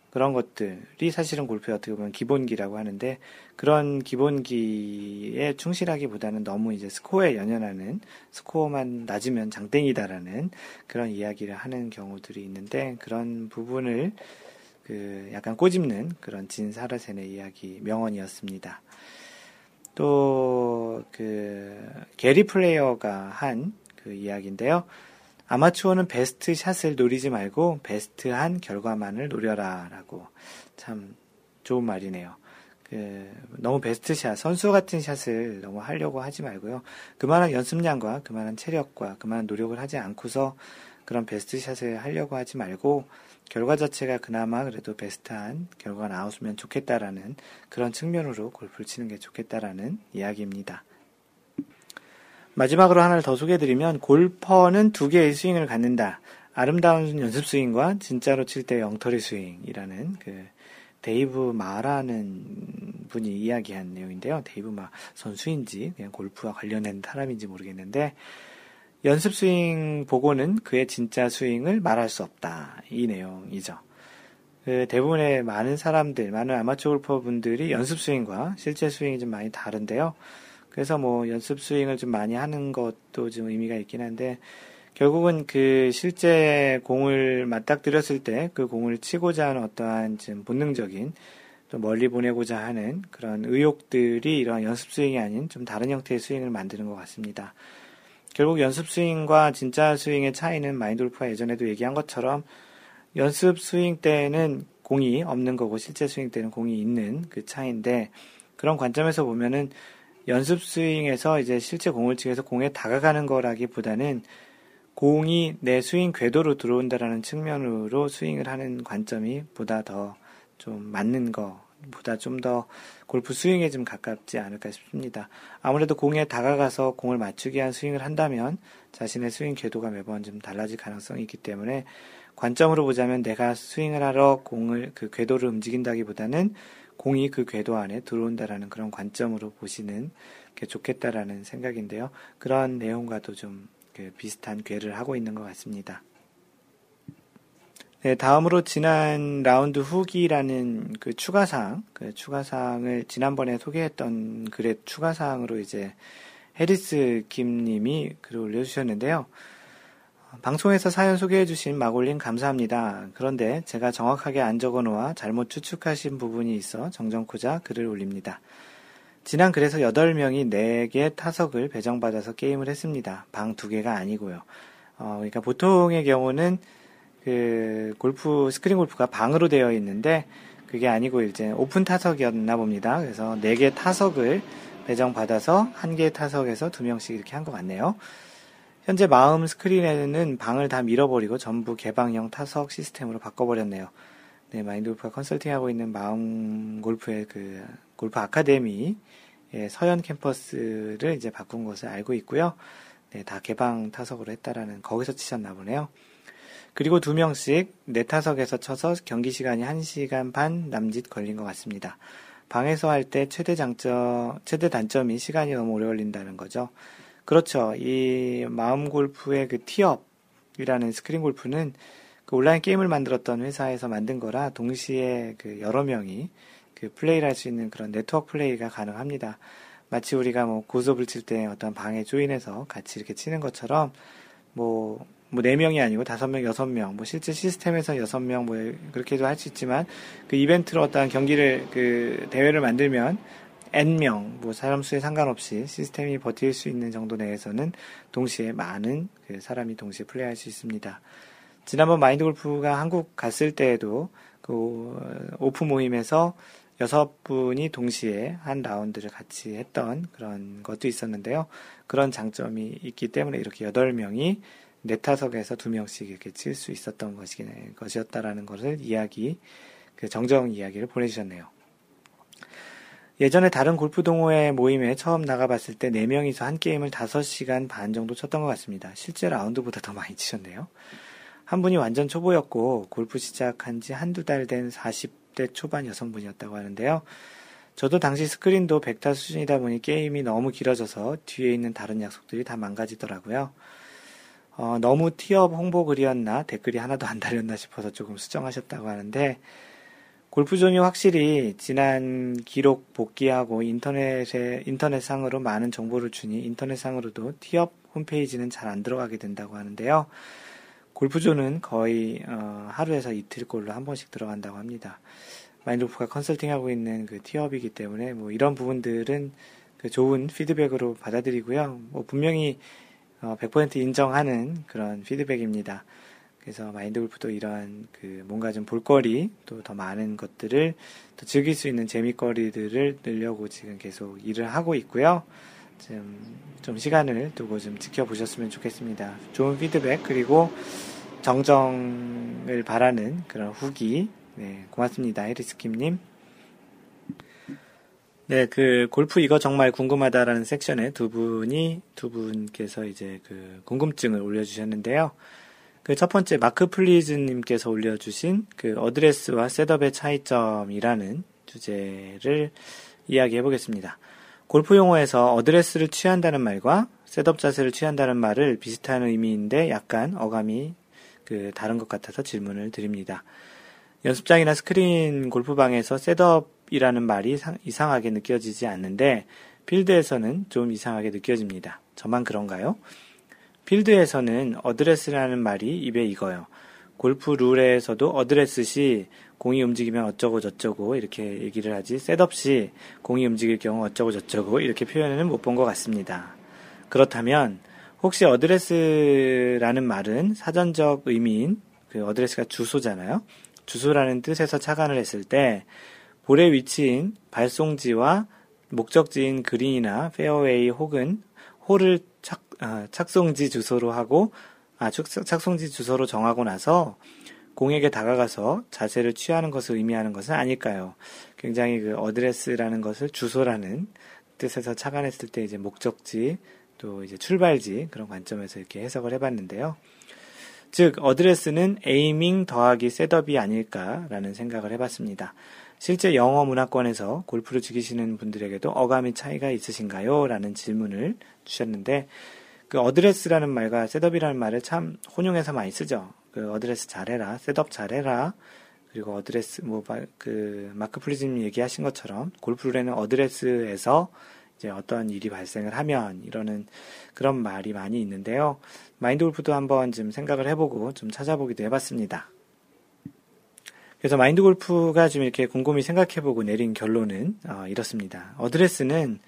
Speaker 1: 그런 것들이 사실은 골프의 어떻게 보면 기본기라고 하는데 그런 기본기에 충실하기보다는 너무 이제 스코어에 연연하는 스코어만 낮으면 장땡이다라는 그런 이야기를 하는 경우들이 있는데 그런 부분을 그 약간 꼬집는 그런 진사라센의 이야기 명언이었습니다. 또 그 게리 플레이어가 한 그 이야기인데요. 아마추어는 베스트 샷을 노리지 말고 베스트한 결과만을 노려라 라고 참 좋은 말이네요. 그 너무 베스트 샷, 선수 같은 샷을 너무 하려고 하지 말고요. 그만한 연습량과 그만한 체력과 그만한 노력을 하지 않고서 그런 베스트 샷을 하려고 하지 말고 결과 자체가 그나마 그래도 베스트한 결과가 나왔으면 좋겠다라는 그런 측면으로 골프를 치는 게 좋겠다라는 이야기입니다. 마지막으로 하나를 더 소개해드리면 골퍼는 두 개의 스윙을 갖는다. 아름다운 연습 스윙과 진짜로 칠 때 엉터리 스윙이라는 그 데이브 마라는 분이 이야기한 내용인데요. 데이브 마 선수인지 그냥 골프와 관련된 사람인지 모르겠는데 연습 스윙 보고는 그의 진짜 스윙을 말할 수 없다. 이 내용이죠. 그 대부분의 많은 사람들, 많은 아마추어 골퍼 분들이 연습 스윙과 실제 스윙이 좀 많이 다른데요. 그래서 뭐 연습 스윙을 좀 많이 하는 것도 좀 의미가 있긴 한데 결국은 그 실제 공을 맞닥뜨렸을 때 그 공을 치고자 하는 어떠한 좀 본능적인 또 멀리 보내고자 하는 그런 의욕들이 이런 연습 스윙이 아닌 좀 다른 형태의 스윙을 만드는 것 같습니다. 결국 연습 스윙과 진짜 스윙의 차이는 마인드 골프가 예전에도 얘기한 것처럼 연습 스윙 때는 공이 없는 거고 실제 스윙 때는 공이 있는 그 차이인데 그런 관점에서 보면은 연습 스윙에서 이제 실제 공을 치면서 공에 다가가는 거라기보다는 공이 내 스윙 궤도로 들어온다라는 측면으로 스윙을 하는 관점이 보다 더 좀 맞는 거, 보다 좀 더 골프 스윙에 좀 가깝지 않을까 싶습니다. 아무래도 공에 다가가서 공을 맞추기 위한 스윙을 한다면 자신의 스윙 궤도가 매번 좀 달라질 가능성이 있기 때문에 관점으로 보자면 내가 스윙을 하러 공을 그 궤도를 움직인다기보다는 공이 그 궤도 안에 들어온다라는 그런 관점으로 보시는 게 좋겠다라는 생각인데요. 그런 내용과도 좀 그 비슷한 궤를 하고 있는 것 같습니다. 네, 다음으로 지난 라운드 후기라는 그 추가사항, 그 추가사항을 지난번에 소개했던 글의 추가사항으로 이제 해리스 김님이 글을 올려주셨는데요. 방송에서 사연 소개해주신 마골님 감사합니다. 그런데 제가 정확하게 안 적어놓아 잘못 추측하신 부분이 있어 정정코자 글을 올립니다. 지난 글에서 8명이 4개 타석을 배정받아서 게임을 했습니다. 방 2개가 아니고요. 어, 그러니까 보통의 경우는 그 골프, 스크린 골프가 방으로 되어 있는데 그게 아니고 이제 오픈 타석이었나 봅니다. 그래서 4개 타석을 배정받아서 한 개의 타석에서 2명씩 이렇게 한 것 같네요. 현재 마음 스크린에는 방을 다 밀어버리고 전부 개방형 타석 시스템으로 바꿔버렸네요. 네, 마인드 골프가 컨설팅하고 있는 마음 골프의 그 골프 아카데미 서현 캠퍼스를 이제 바꾼 것을 알고 있고요. 네, 다 개방 타석으로 했다라는 거기서 치셨나 보네요. 그리고 두 명씩 네 타석에서 쳐서 경기 시간이 1시간 반 남짓 걸린 것 같습니다. 방에서 할 때 최대 장점, 최대 단점이 시간이 너무 오래 걸린다는 거죠. 그렇죠. 이 마음 골프의 그 티업이라는 스크린 골프는 그 온라인 게임을 만들었던 회사에서 만든 거라 동시에 그 여러 명이 그 플레이를 할 수 있는 그런 네트워크 플레이가 가능합니다. 마치 우리가 뭐 고스톱을 칠 때 어떤 방에 join해서 같이 이렇게 치는 것처럼 뭐, 뭐, 네 명이 아니고 다섯 명, 여섯 명, 뭐, 실제 시스템에서 여섯 명, 뭐, 그렇게도 할 수 있지만, 그 이벤트로 어떤 경기를, 그, 대회를 만들면, N명, 뭐, 사람 수에 상관없이 시스템이 버틸 수 있는 정도 내에서는 동시에 많은 그 사람이 동시에 플레이할 수 있습니다. 지난번 마인드 골프가 한국 갔을 때에도 그 오프 모임에서 여섯 분이 동시에 한 라운드를 같이 했던 그런 것도 있었는데요. 그런 장점이 있기 때문에 이렇게 여덟 명이 네 타석에서 두 명씩 이렇게 칠 수 있었던 것이, 것이었다라는 것을 이야기, 그 정정 이야기를 보내주셨네요. 예전에 다른 골프 동호회 모임에 처음 나가봤을 때 4명이서 한 게임을 5시간 반 정도 쳤던 것 같습니다. 실제 라운드보다 더 많이 치셨네요. 한 분이 완전 초보였고 골프 시작한 지 한두 달 된 40, 20대 초반 여성분이었다고 하는데요. 저도 당시 스크린도 100타 수준이다 보니 게임이 너무 길어져서 뒤에 있는 다른 약속들이 다 망가지더라고요. 어, 너무 티업 홍보 글이었나 댓글이 하나도 안 달렸나 싶어서 조금 수정하셨다고 하는데 골프존이 확실히 지난 기록 복귀하고 인터넷에 인터넷상으로 많은 정보를 주니 인터넷상으로도 티업 홈페이지는 잘 안 들어가게 된다고 하는데요. 골프존은 거의 어, 하루에서 이틀꼴로 한 번씩 들어간다고 합니다. 마인드오프가 컨설팅하고 있는 그 티업이기 때문에 뭐 이런 부분들은 그 좋은 피드백으로 받아들이고요. 뭐 분명히 어, 100% 인정하는 그런 피드백입니다. 그래서 마인드 골프도 이러한 그 뭔가 좀 볼거리 또 더 많은 것들을 더 즐길 수 있는 재미거리들을 늘려고 지금 계속 일을 하고 있고요. 좀, 좀 시간을 두고 좀 지켜보셨으면 좋겠습니다. 좋은 피드백, 그리고 정정을 바라는 그런 후기. 네, 고맙습니다. 해리스킴님. 네, 그 골프 이거 정말 궁금하다라는 섹션에 두 분이 두 분께서 이제 그 궁금증을 올려주셨는데요. 그 첫 번째 마크 플리즈님께서 올려주신 그 어드레스와 setup의 차이점이라는 주제를 이야기해 보겠습니다. 골프 용어에서 어드레스를 취한다는 말과 setup 자세를 취한다는 말을 비슷한 의미인데 약간 어감이 그 다른 것 같아서 질문을 드립니다. 연습장이나 스크린 골프방에서 setup이라는 말이 이상하게 느껴지지 않는데 필드에서는 좀 이상하게 느껴집니다. 저만 그런가요? 필드에서는 어드레스라는 말이 입에 익어요. 골프 룰에서도 어드레스 시 공이 움직이면 어쩌고 저쩌고 이렇게 얘기를 하지 시 공이 움직일 경우 어쩌고 저쩌고 이렇게 표현은 못 본 것 같습니다. 그렇다면 혹시 어드레스라는 말은 사전적 의미인 그 어드레스가 주소잖아요. 주소라는 뜻에서 착안을 했을 때 볼의 위치인 발송지와 목적지인 그린이나 페어웨이 혹은 홀을 착, 아, 착송지 주소로 하고 아, 착송지 주소로 정하고 나서 공에게 다가가서 자세를 취하는 것을 의미하는 것은 아닐까요? 굉장히 그 어드레스라는 것을 주소라는 뜻에서 착안했을 때 이제 목적지 또 이제 출발지 그런 관점에서 이렇게 해석을 해봤는데요. 즉 어드레스는 aiming 더하기 setup이 아닐까라는 생각을 해봤습니다. 실제 영어 문화권에서 골프를 즐기시는 분들에게도 어감의 차이가 있으신가요? 라는 질문을 주셨는데 그 어드레스라는 말과 setup이라는 말을 참 혼용해서 많이 쓰죠. 그 어드레스 잘해라, setup 잘해라, 그리고 어드레스 뭐그 마크 플리즈님 얘기하신 것처럼 골프룰에는 어드레스에서 이제 어떤 일이 발생을 하면 이러는 그런 말이 많이 있는데요. 마인드 골프도 한번 좀 생각을 해보고 좀 찾아보기도 해봤습니다. 그래서 마인드 골프가 좀 이렇게 곰곰이 생각해보고 내린 결론은 어, 이렇습니다. 어드레스는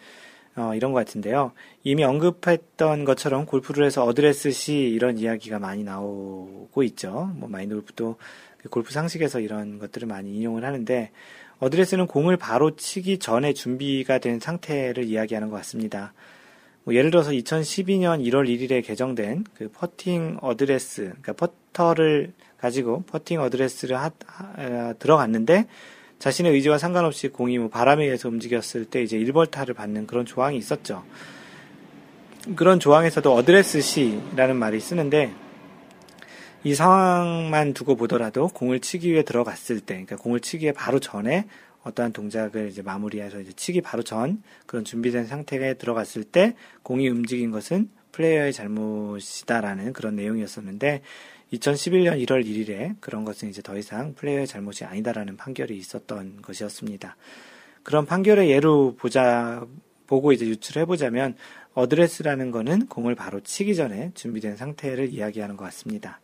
Speaker 1: 어, 이런 것 같은데요. 이미 언급했던 것처럼 골프 룰에서 어드레스 시 이런 이야기가 많이 나오고 있죠. 뭐 마인드 골프도 그 골프 상식에서 이런 것들을 많이 인용을 하는데 어드레스는 공을 바로 치기 전에 준비가 된 상태를 이야기하는 것 같습니다. 뭐 예를 들어서 2012년 1월 1일에 개정된 그 퍼팅 어드레스, 그러니까 퍼터를 가지고 퍼팅 어드레스를 하, 하, 들어갔는데 자신의 의지와 상관없이 공이 뭐 바람에 의해서 움직였을 때 이제 1벌타를 받는 그런 조항이 있었죠. 그런 조항에서도 어드레스 시라는 말이 쓰는데 이 상황만 두고 보더라도 공을 치기 위해 들어갔을 때, 그러니까 공을 치기에 바로 전에 어떠한 동작을 이제 마무리해서 이제 치기 바로 전 그런 준비된 상태에 들어갔을 때 공이 움직인 것은 플레이어의 잘못이다라는 그런 내용이었었는데 2011년 1월 1일에 그런 것은 이제 더 이상 플레이어의 잘못이 아니다라는 판결이 있었던 것이었습니다. 그런 판결의 예로 보자 보고 이제 유출해 보자면 어드레스라는 거는 공을 바로 치기 전에 준비된 상태를 이야기하는 것 같습니다.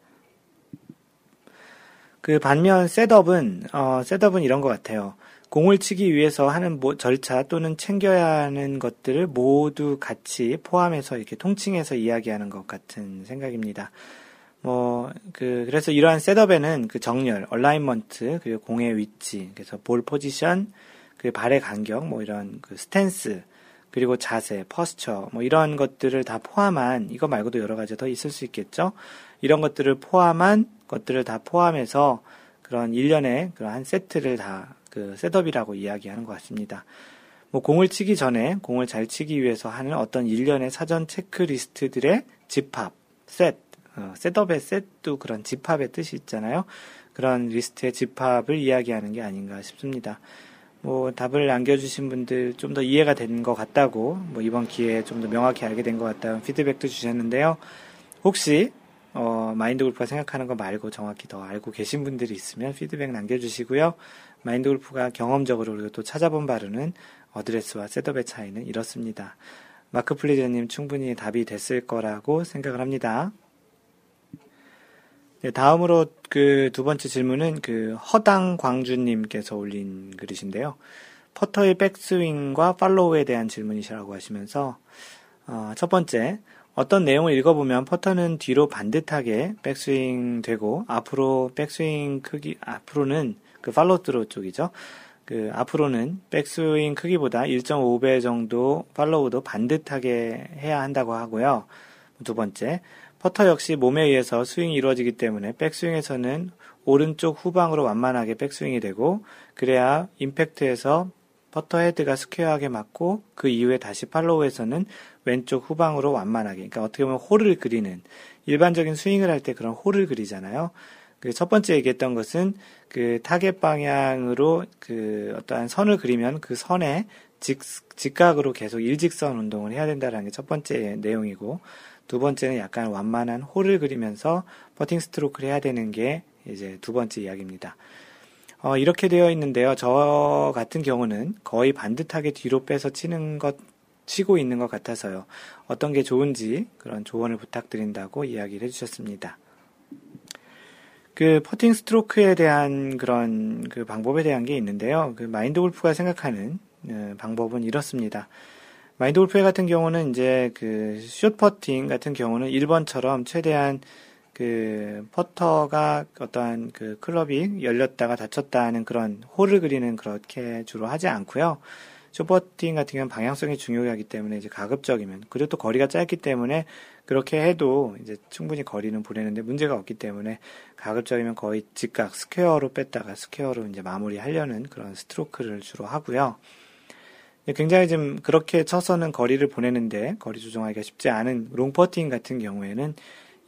Speaker 1: 그 반면 setup은 어, setup은 이런 것 같아요. 공을 치기 위해서 하는 뭐 절차 또는 챙겨야 하는 것들을 모두 같이 포함해서 이렇게 통칭해서 이야기하는 것 같은 생각입니다. 뭐, 그, 그래서 이러한 setup에는 그 정렬, alignment, 그리고 공의 위치, 그래서 ball position, 그 발의 간격, 뭐 이런 그 스탠스, 그리고 자세, posture, 뭐 이런 것들을 다 포함한, 이거 말고도 여러 가지 더 있을 수 있겠죠? 이런 것들을 포함한 것들을 다 포함해서 그런 일련의 그런 한 세트를 다 그 setup이라고 이야기하는 것 같습니다. 뭐 공을 치기 전에 공을 잘 치기 위해서 하는 어떤 일련의 사전 체크리스트들의 집합, set, 어, setup의 set도 그런 집합의 뜻이 있잖아요. 그런 리스트의 집합을 이야기하는 게 아닌가 싶습니다. 뭐 답을 남겨주신 분들 좀 더 이해가 된 것 같다고 뭐 이번 기회에 좀 더 명확히 알게 된 것 같다는 피드백도 주셨는데요. 혹시 어, 마인드 골프가 생각하는 거 말고 정확히 더 알고 계신 분들이 있으면 피드백 남겨주시고요. 마인드 골프가 경험적으로 그리고 또 찾아본 바로는 어드레스와 setup의 차이는 이렇습니다. 마크 플리저님 충분히 답이 됐을 거라고 생각을 합니다. 네, 다음으로 그 두 번째 질문은 그 허당 광주님께서 올린 글이신데요. 퍼터의 백스윙과 follow에 대한 질문이시라고 하시면서 어, 첫 번째 어떤 내용을 읽어보면 퍼터는 뒤로 반듯하게 백스윙 되고 앞으로 백스윙 크기 앞으로는 그 follow through 쪽이죠. 그 앞으로는 백스윙 크기보다 1.5배 정도 follow도 반듯하게 해야 한다고 하고요. 두 번째, 퍼터 역시 몸에 의해서 스윙이 이루어지기 때문에 백스윙에서는 오른쪽 후방으로 완만하게 백스윙이 되고 그래야 임팩트에서 퍼터 헤드가 스퀘어하게 맞고 그 이후에 다시 follow에서는 왼쪽 후방으로 완만하게 그러니까 어떻게 보면 호를 그리는 일반적인 스윙을 할 때 그런 호를 그리잖아요. 그 첫 번째 얘기했던 것은 그 타겟 방향으로 그 어떠한 선을 그리면 그 선에 직, 직각으로 계속 일직선 운동을 해야 된다는 게 첫 번째 내용이고 두 번째는 약간 완만한 호를 그리면서 퍼팅 스트로크를 해야 되는 게 이제 두 번째 이야기입니다. 어, 이렇게 되어 있는데요. 저 같은 경우는 거의 반듯하게 뒤로 빼서 치는 것, 치고 있는 것 같아서요. 어떤 게 좋은지 그런 조언을 부탁드린다고 이야기를 해주셨습니다. 그 퍼팅 스트로크에 대한 그런 그 방법에 대한 게 있는데요. 그 마인드 골프가 생각하는 어, 방법은 이렇습니다. 마인드 골프 같은 경우는 이제 그 숏 퍼팅 같은 경우는 1번처럼 최대한 그 퍼터가 어떠한 그 클럽이 열렸다가 닫혔다는 그런 호를 그리는 그렇게 주로 하지 않고요. short putting 같은 경우는 방향성이 중요하기 때문에 이제 가급적이면 그리고 또 거리가 짧기 때문에 그렇게 해도 이제 충분히 거리는 보내는데 문제가 없기 때문에 가급적이면 거의 직각 square로 뺐다가 square로 이제 마무리하려는 그런 스트로크를 주로 하고요. 굉장히 좀 그렇게 쳐서는 거리를 보내는데 거리 조정하기가 쉽지 않은 long putting 같은 경우에는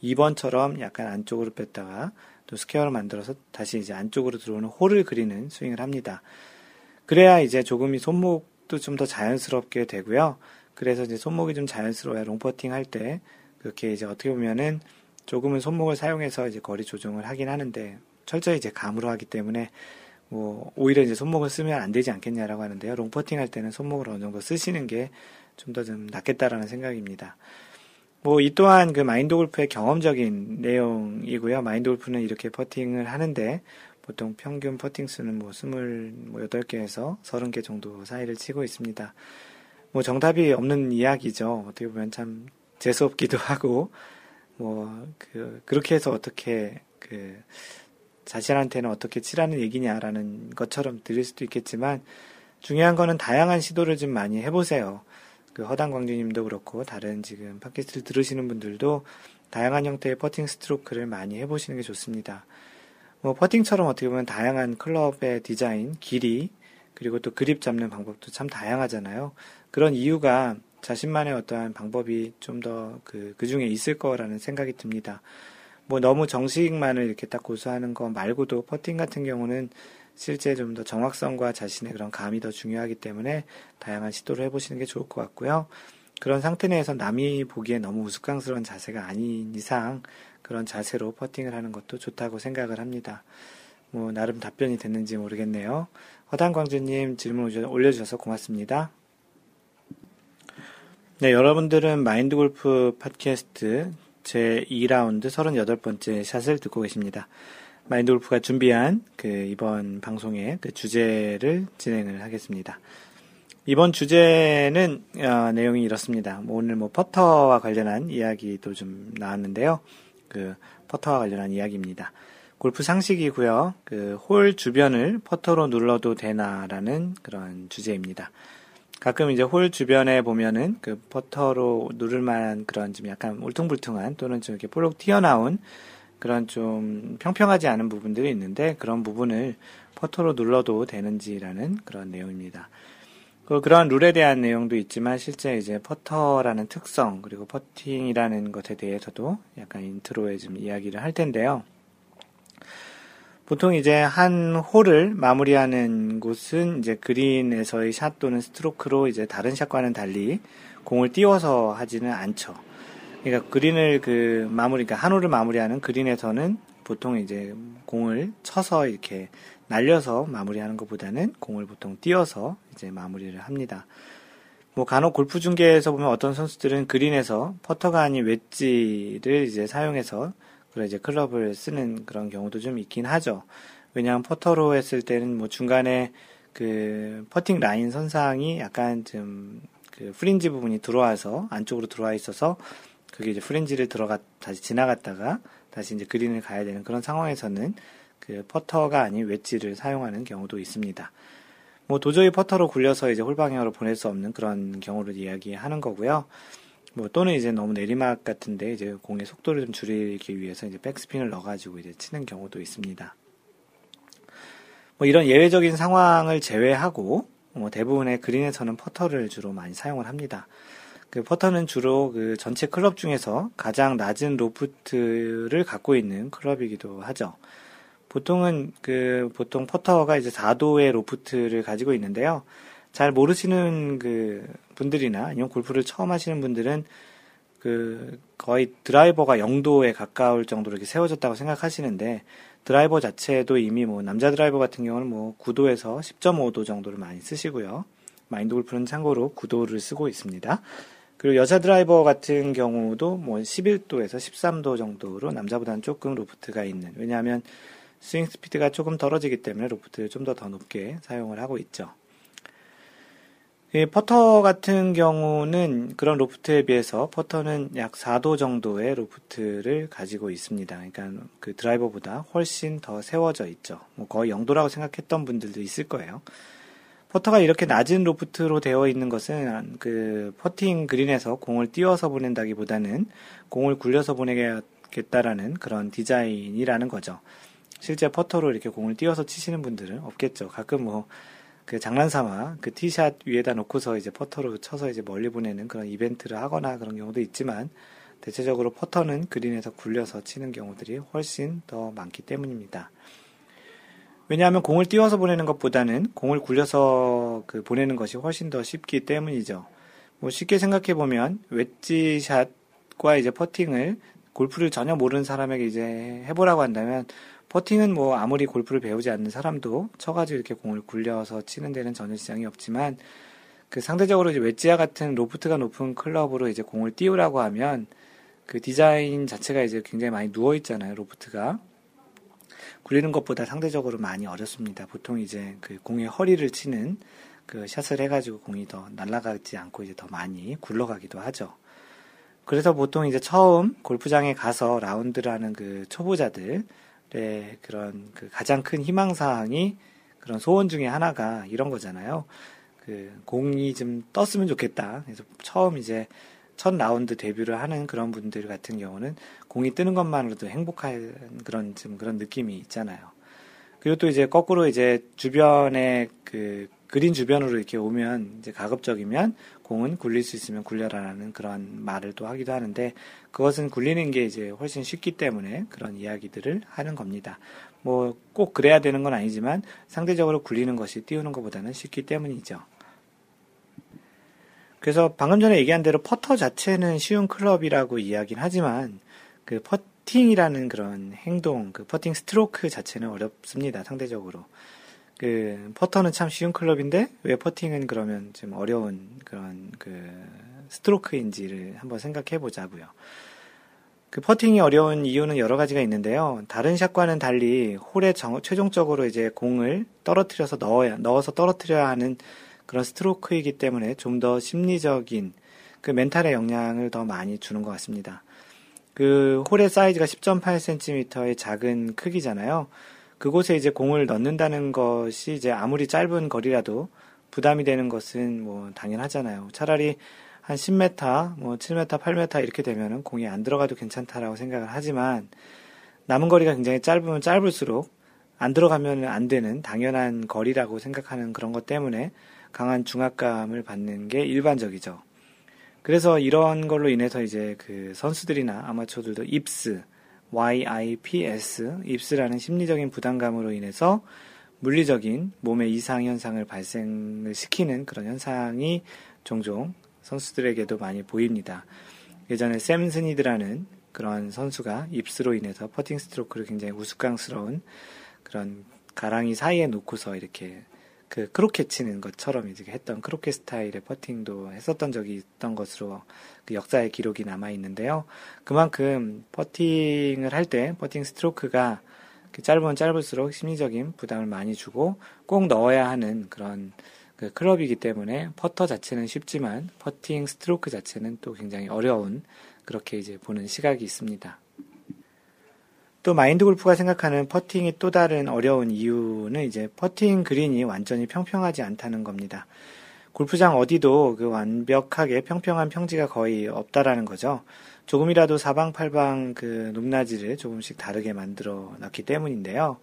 Speaker 1: 2번처럼 약간 안쪽으로 뺐다가 또 square를 만들어서 다시 이제 안쪽으로 들어오는 호를 그리는 스윙을 합니다. 그래야 이제 조금 이 손목도 좀 더 자연스럽게 되고요. 그래서 이제 손목이 좀 자연스러워야 long putting 할 때 그렇게 이제 어떻게 보면은 조금은 손목을 사용해서 이제 거리 조정을 하긴 하는데 철저히 이제 감으로 하기 때문에 뭐 오히려 이제 손목을 쓰면 안 되지 않겠냐라고 하는데요. long putting 할 때는 손목을 어느 정도 쓰시는 게 좀더좀 낫겠다라는 생각입니다. 뭐 이 또한 그 마인드 골프의 경험적인 내용이고요. 마인드 골프는 이렇게 퍼팅을 하는데 보통 평균 퍼팅 수는 뭐 28개에서 30개 정도 사이를 치고 있습니다. 뭐 정답이 없는 이야기죠. 어떻게 보면 참 재수없기도 하고 뭐 그 그렇게 해서 어떻게 그 자신한테는 어떻게 치라는 얘기냐라는 것처럼 들릴 수도 있겠지만 중요한 거는 다양한 시도를 좀 많이 해보세요. 그 허당 광주님도 그렇고 다른 지금 팟캐스트를 들으시는 분들도 다양한 형태의 퍼팅 스트로크를 많이 해보시는 게 좋습니다. 뭐 퍼팅처럼 어떻게 보면 다양한 클럽의 디자인, 길이 그리고 또 그립 잡는 방법도 참 다양하잖아요. 그런 이유가 자신만의 어떠한 방법이 좀 더 그, 그 중에 있을 거라는 생각이 듭니다. 뭐 너무 정석만을 이렇게 딱 고수하는 거 말고도 퍼팅 같은 경우는 실제 좀 더 정확성과 자신의 그런 감이 더 중요하기 때문에 다양한 시도를 해보시는 게 좋을 것 같고요. 그런 상태 내에서 남이 보기에 너무 우스꽝스러운 자세가 아닌 이상 그런 자세로 퍼팅을 하는 것도 좋다고 생각을 합니다. 뭐 나름 답변이 됐는지 모르겠네요. 허단광주님 질문 올려주셔서 고맙습니다. 네, 여러분들은 마인드 골프 팟캐스트 제 2라운드 38번째 샷을 듣고 계십니다. 마인드 골프가 준비한 그 이번 방송의 그 주제를 진행을 하겠습니다. 이번 주제는 어, 내용이 이렇습니다. 뭐 오늘 뭐 퍼터와 관련한 이야기도 좀 나왔는데요. 그 퍼터와 관련한 이야기입니다. 골프 상식이고요. 그 홀 주변을 퍼터로 눌러도 되나라는 그런 주제입니다. 가끔 이제 홀 주변에 보면은 그 퍼터로 누를 만한 그런 좀 약간 울퉁불퉁한 또는 좀 이렇게 볼록 튀어나온 그런 좀 평평하지 않은 부분들이 있는데 그런 부분을 퍼터로 눌러도 되는지라는 그런 내용입니다. 그 그런 룰에 대한 내용도 있지만 실제 이제 퍼터라는 특성 그리고 퍼팅이라는 것에 대해서도 약간 인트로에 좀 이야기를 할 텐데요. 보통 이제 한 홀을 마무리하는 곳은 이제 그린에서의 샷 또는 스트로크로 이제 다른 샷과는 달리 공을 띄워서 하지는 않죠. 그러니까 그린을 그 마무리, 그러니까 한 홀을 마무리하는 그린에서는 보통 이제 공을 쳐서 이렇게 날려서 마무리하는 것보다는 공을 보통 띄어서 이제 마무리를 합니다. 뭐 간혹 골프 중계에서 보면 어떤 선수들은 그린에서 퍼터가 아닌 웨지를 이제 사용해서 그래 이제 클럽을 쓰는 그런 경우도 좀 있긴 하죠. 왜냐하면 퍼터로 했을 때는 뭐 중간에 그 퍼팅 라인 선상이 약간 좀 그 fringe 부분이 들어와서 안쪽으로 들어와 있어서 그게 이제 fringe를 들어가 다시 지나갔다가 다시 이제 그린을 가야 되는 그런 상황에서는 그 퍼터가 아닌 웨지를 사용하는 경우도 있습니다. 뭐 도저히 퍼터로 굴려서 이제 홀방향으로 보낼 수 없는 그런 경우를 이야기하는 거고요. 뭐 또는 이제 너무 내리막 같은데 이제 공의 속도를 좀 줄이기 위해서 이제 백스핀을 넣어가지고 이제 치는 경우도 있습니다. 뭐 이런 예외적인 상황을 제외하고 뭐 대부분의 그린에서는 퍼터를 주로 많이 사용을 합니다. 그 퍼터는 주로 그 전체 클럽 중에서 가장 낮은 로프트를 갖고 있는 클럽이기도 하죠. 보통은 그 보통 퍼터가 이제 4도의 로프트를 가지고 있는데요. 잘 모르시는 그 분들이나 아니면 골프를 처음 하시는 분들은 그 거의 드라이버가 0도에 가까울 정도로 이렇게 세워졌다고 생각하시는데 드라이버 자체도 이미 뭐 남자 드라이버 같은 경우는 뭐 9도에서 10.5도 정도를 많이 쓰시고요. 마인드 골프는 참고로 9도를 쓰고 있습니다. 그리고 여자 드라이버 같은 경우도 뭐 11도에서 13도 정도로 남자보다는 조금 로프트가 있는 왜냐하면 스윙 스피드가 조금 떨어지기 때문에 로프트를 좀 더 더 높게 사용을 하고 있죠. 퍼터 같은 경우는 그런 로프트에 비해서 퍼터는 약 4도 정도의 로프트를 가지고 있습니다. 그러니까 그 드라이버보다 훨씬 더 세워져 있죠. 뭐 거의 0도라고 생각했던 분들도 있을 거예요. 퍼터가 이렇게 낮은 로프트로 되어 있는 것은 그 퍼팅 그린에서 공을 띄워서 보낸다기보다는 공을 굴려서 보내겠다라는 그런 디자인이라는 거죠. 실제 퍼터로 이렇게 공을 띄워서 치시는 분들은 없겠죠. 가끔 뭐 그 장난삼아 그 티샷 위에다 놓고서 이제 퍼터로 쳐서 이제 멀리 보내는 그런 이벤트를 하거나 그런 경우도 있지만 대체적으로 퍼터는 그린에서 굴려서 치는 경우들이 훨씬 더 많기 때문입니다. 왜냐하면 공을 띄워서 보내는 것보다는 공을 굴려서 그 보내는 것이 훨씬 더 쉽기 때문이죠. 뭐 쉽게 생각해 보면 웨지샷과 이제 퍼팅을 골프를 전혀 모르는 사람에게 이제 해보라고 한다면 퍼팅은 뭐 아무리 골프를 배우지 않는 사람도 쳐가지고 이렇게 공을 굴려서 치는 데는 전혀 지장이 없지만 그 상대적으로 이제 웨지와 같은 로프트가 높은 클럽으로 이제 공을 띄우라고 하면 그 디자인 자체가 이제 굉장히 많이 누워 있잖아요 로프트가 굴리는 것보다 상대적으로 많이 어렵습니다. 보통 이제 그 공의 허리를 치는 그 샷을 해가지고 공이 더 날아가지 않고 이제 더 많이 굴러가기도 하죠. 그래서 보통 이제 처음 골프장에 가서 라운드를 하는 그 초보자들 의 그런 그 가장 큰 희망 사항이 그런 소원 중에 하나가 이런 거잖아요. 그 공이 좀 떴으면 좋겠다. 그래서 처음 이제 첫 라운드 데뷔를 하는 그런 분들 같은 경우는 공이 뜨는 것만으로도 행복한 그런 좀 그런 느낌이 있잖아요. 그리고 또 이제 거꾸로 이제 주변에 그 그린 주변으로 이렇게 오면 이제 가급적이면 공은 굴릴 수 있으면 굴려라라는 그런 말을 또 하기도 하는데 그것은 굴리는 게 이제 훨씬 쉽기 때문에 그런 이야기들을 하는 겁니다. 뭐 꼭 그래야 되는 건 아니지만 상대적으로 굴리는 것이 띄우는 것보다는 쉽기 때문이죠. 그래서 방금 전에 얘기한 대로 퍼터 자체는 쉬운 클럽이라고 이야기는 하지만 그 퍼팅이라는 그런 행동, 그 퍼팅 스트로크 자체는 어렵습니다. 상대적으로. 그 퍼터는 참 쉬운 클럽인데 왜 퍼팅은 그러면 좀 어려운 그런 그 스트로크인지를 한번 생각해 보자고요. 그 퍼팅이 어려운 이유는 여러 가지가 있는데요. 다른 샷과는 달리 홀에 정, 최종적으로 이제 공을 떨어뜨려서 넣어야 넣어서 떨어뜨려야 하는 그런 스트로크이기 때문에 좀 더 심리적인 그 멘탈의 영향을 더 많이 주는 것 같습니다. 그 홀의 사이즈가 10.8cm의 작은 크기잖아요. 그곳에 이제 공을 넣는다는 것이 이제 아무리 짧은 거리라도 부담이 되는 것은 뭐 당연하잖아요. 차라리 한 10m, 뭐 7m, 8m 이렇게 되면은 공이 안 들어가도 괜찮다라고 생각을 하지만 남은 거리가 굉장히 짧으면 짧을수록 안 들어가면 안 되는 당연한 거리라고 생각하는 그런 것 때문에 강한 중압감을 받는 게 일반적이죠. 그래서 이런 걸로 인해서 이제 그 선수들이나 아마추어들도 입스, YIPS, 입스라는 심리적인 부담감으로 인해서 물리적인 몸의 이상 현상을 발생을 시키는 그런 현상이 종종 선수들에게도 많이 보입니다. 예전에 샘 스니드라는 그런 선수가 yips로 인해서 퍼팅 스트로크를 굉장히 우스꽝스러운 그런 가랑이 사이에 놓고서 이렇게 그 크로켓 치는 것처럼 이제 했던 크로켓 스타일의 퍼팅도 했었던 적이 있던 것으로 그 역사의 기록이 남아 있는데요. 그만큼 퍼팅을 할 때 퍼팅 스트로크가 짧으면 짧을수록 심리적인 부담을 많이 주고 꼭 넣어야 하는 그런 그 클럽이기 때문에 퍼터 자체는 쉽지만 퍼팅 스트로크 자체는 또 굉장히 어려운 그렇게 이제 보는 시각이 있습니다. 또 마인드 골프가 생각하는 퍼팅이 또 다른 어려운 이유는 이제 퍼팅 그린이 완전히 평평하지 않다는 겁니다. 골프장 어디도 그 완벽하게 평평한 평지가 거의 없다라는 거죠. 조금이라도 사방팔방 그 높낮이를 조금씩 다르게 만들어 놨기 때문인데요.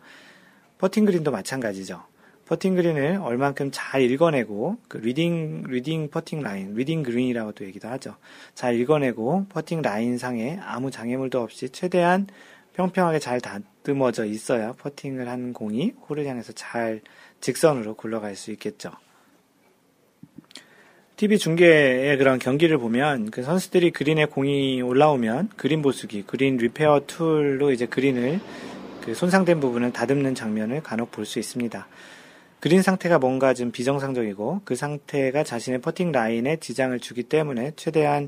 Speaker 1: 퍼팅 그린도 마찬가지죠. 퍼팅 그린을 얼만큼 잘 읽어내고 그 reading reading putting line, reading green이라고도 얘기도 하죠. 잘 읽어내고 퍼팅 라인 상에 아무 장애물도 없이 최대한 평평하게 잘 다듬어져 있어야 퍼팅을 한 공이 홀을 향해서 잘 직선으로 굴러갈 수 있겠죠. TV 중계의 그런 경기를 보면 그 선수들이 그린에 공이 올라오면 그린 보수기, green repair tool로 이제 그린을 그 손상된 부분을 다듬는 장면을 간혹 볼 수 있습니다. 그린 상태가 뭔가 좀 비정상적이고 그 상태가 자신의 퍼팅 라인에 지장을 주기 때문에 최대한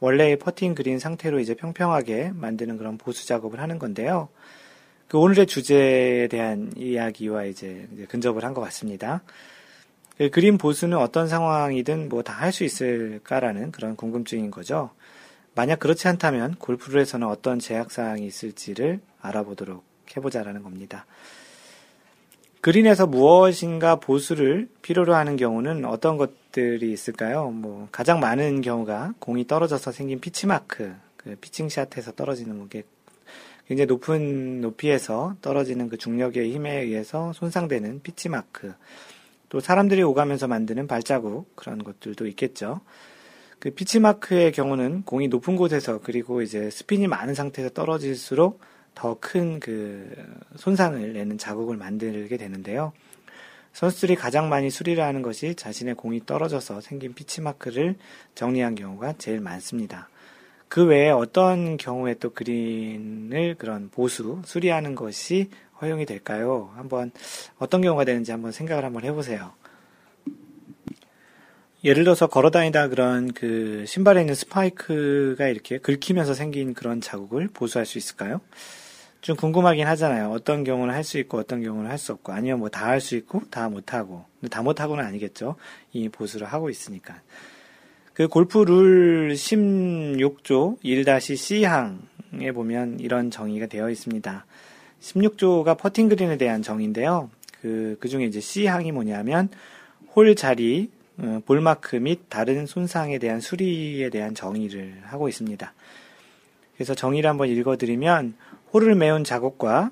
Speaker 1: 원래의 퍼팅 그린 상태로 이제 평평하게 만드는 그런 보수 작업을 하는 건데요. 그 오늘의 주제에 대한 이야기와 이제 근접을 한 것 같습니다. 그 그린 보수는 어떤 상황이든 뭐 다 할 수 있을까라는 그런 궁금증인 거죠. 만약 그렇지 않다면 골프에서는 어떤 제약 사항이 있을지를 알아보도록 해보자라는 겁니다. 그린에서 무엇인가 보수를 필요로 하는 경우는 어떤 것들이 있을까요? 뭐 가장 많은 경우가 공이 떨어져서 생긴 pitch mark, 그 pitching shot에서 떨어지는 게 굉장히 높은 높이에서 떨어지는 그 중력의 힘에 의해서 손상되는 pitch mark, 또 사람들이 오가면서 만드는 발자국 그런 것들도 있겠죠. 그 pitch mark의 경우는 공이 높은 곳에서 그리고 이제 스핀이 많은 상태에서 떨어질수록 더 큰 그 손상을 내는 자국을 만들게 되는데요. 선수들이 가장 많이 수리를 하는 것이 자신의 공이 떨어져서 생긴 pitch mark를 정리한 경우가 제일 많습니다. 그 외에 어떤 경우에 또 그린을 그런 보수, 수리하는 것이 허용이 될까요? 한번 어떤 경우가 되는지 한번 생각을 한번 해보세요. 예를 들어서 걸어 다니다 그런 그 신발에 있는 스파이크가 이렇게 긁히면서 생긴 그런 자국을 보수할 수 있을까요? 좀 궁금하긴 하잖아요. 어떤 경우는 할 수 있고 어떤 경우는 할 수 없고 아니면 뭐 다 할 수 있고 다 못하고 다 못하고는 아니겠죠. 이 보수를 하고 있으니까. 그 골프 룰 16조 1-C항에 보면 이런 정의가 되어 있습니다. 16조가 퍼팅 그린에 대한 정의인데요. 그, 그 중에 이제 C항이 뭐냐면 홀 자리, 어, ball mark 및 다른 손상에 대한 수리에 대한 정의를 하고 있습니다. 그래서 정의를 한번 읽어드리면 홀을 메운 자국과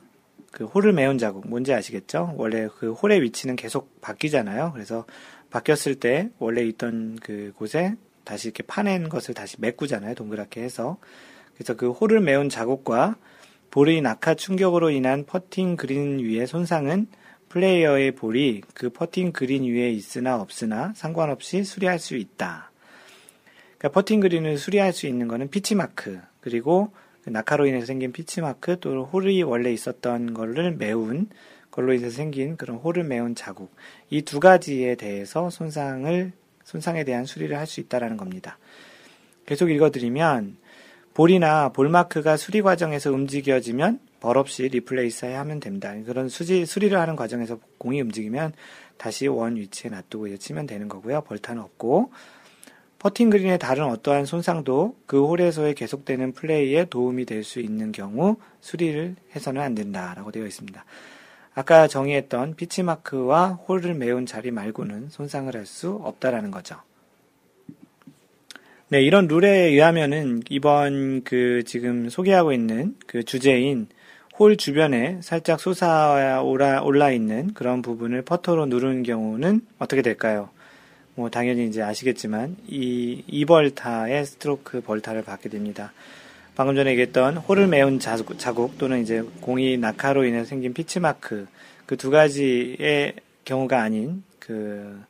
Speaker 1: 그 홀을 메운 자국 뭔지 아시겠죠? 원래 그 홀의 위치는 계속 바뀌잖아요. 그래서 바뀌었을 때 원래 있던 그 곳에 다시 이렇게 파낸 것을 다시 메꾸잖아요. 동그랗게 해서. 그래서 그 홀을 메운 자국과 볼의 낙하 충격으로 인한 퍼팅 그린 위의 손상은 플레이어의 볼이 그 퍼팅 그린 위에 있으나 없으나 상관없이 수리할 수 있다. 그러니까 퍼팅 그린을 수리할 수 있는 것은 pitch mark, 그리고 그 낙하로 인해서 생긴 pitch mark, 또 홀이 원래 있었던 거를 메운 걸로 인해서 생긴 그런 홀을 메운 자국. 이 두 가지에 대해서 손상을 손상에 대한 수리를 할 수 있다라는 겁니다. 계속 읽어드리면 볼이나 ball mark가 수리 과정에서 움직여지면 벌 없이 replace 하면 됩니다. 그런 수지, 수리를 하는 과정에서 공이 움직이면 다시 원 위치에 놔두고 이제 치면 되는 거고요. 벌타는 없고 퍼팅 그린의 다른 어떠한 손상도 그 홀에서의 계속되는 플레이에 도움이 될 수 있는 경우 수리를 해서는 안 된다라고 되어 있습니다. 아까 정의했던 pitch mark와 홀을 메운 자리 말고는 손상을 할 수 없다라는 거죠. 네, 이런 룰에 의하면은 이번 그 지금 소개하고 있는 그 주제인 홀 주변에 살짝 솟아 올라 있는 그런 부분을 퍼터로 누르는 경우는 어떻게 될까요? 뭐 당연히 이제 아시겠지만 이 2벌타의 스트로크 벌타를 받게 됩니다. 방금 전에 얘기했던 홀을 메운 자국, 자국 또는 이제 공이 낙하로 인해 생긴 pitch mark 그 두 가지의 경우가 아닌 그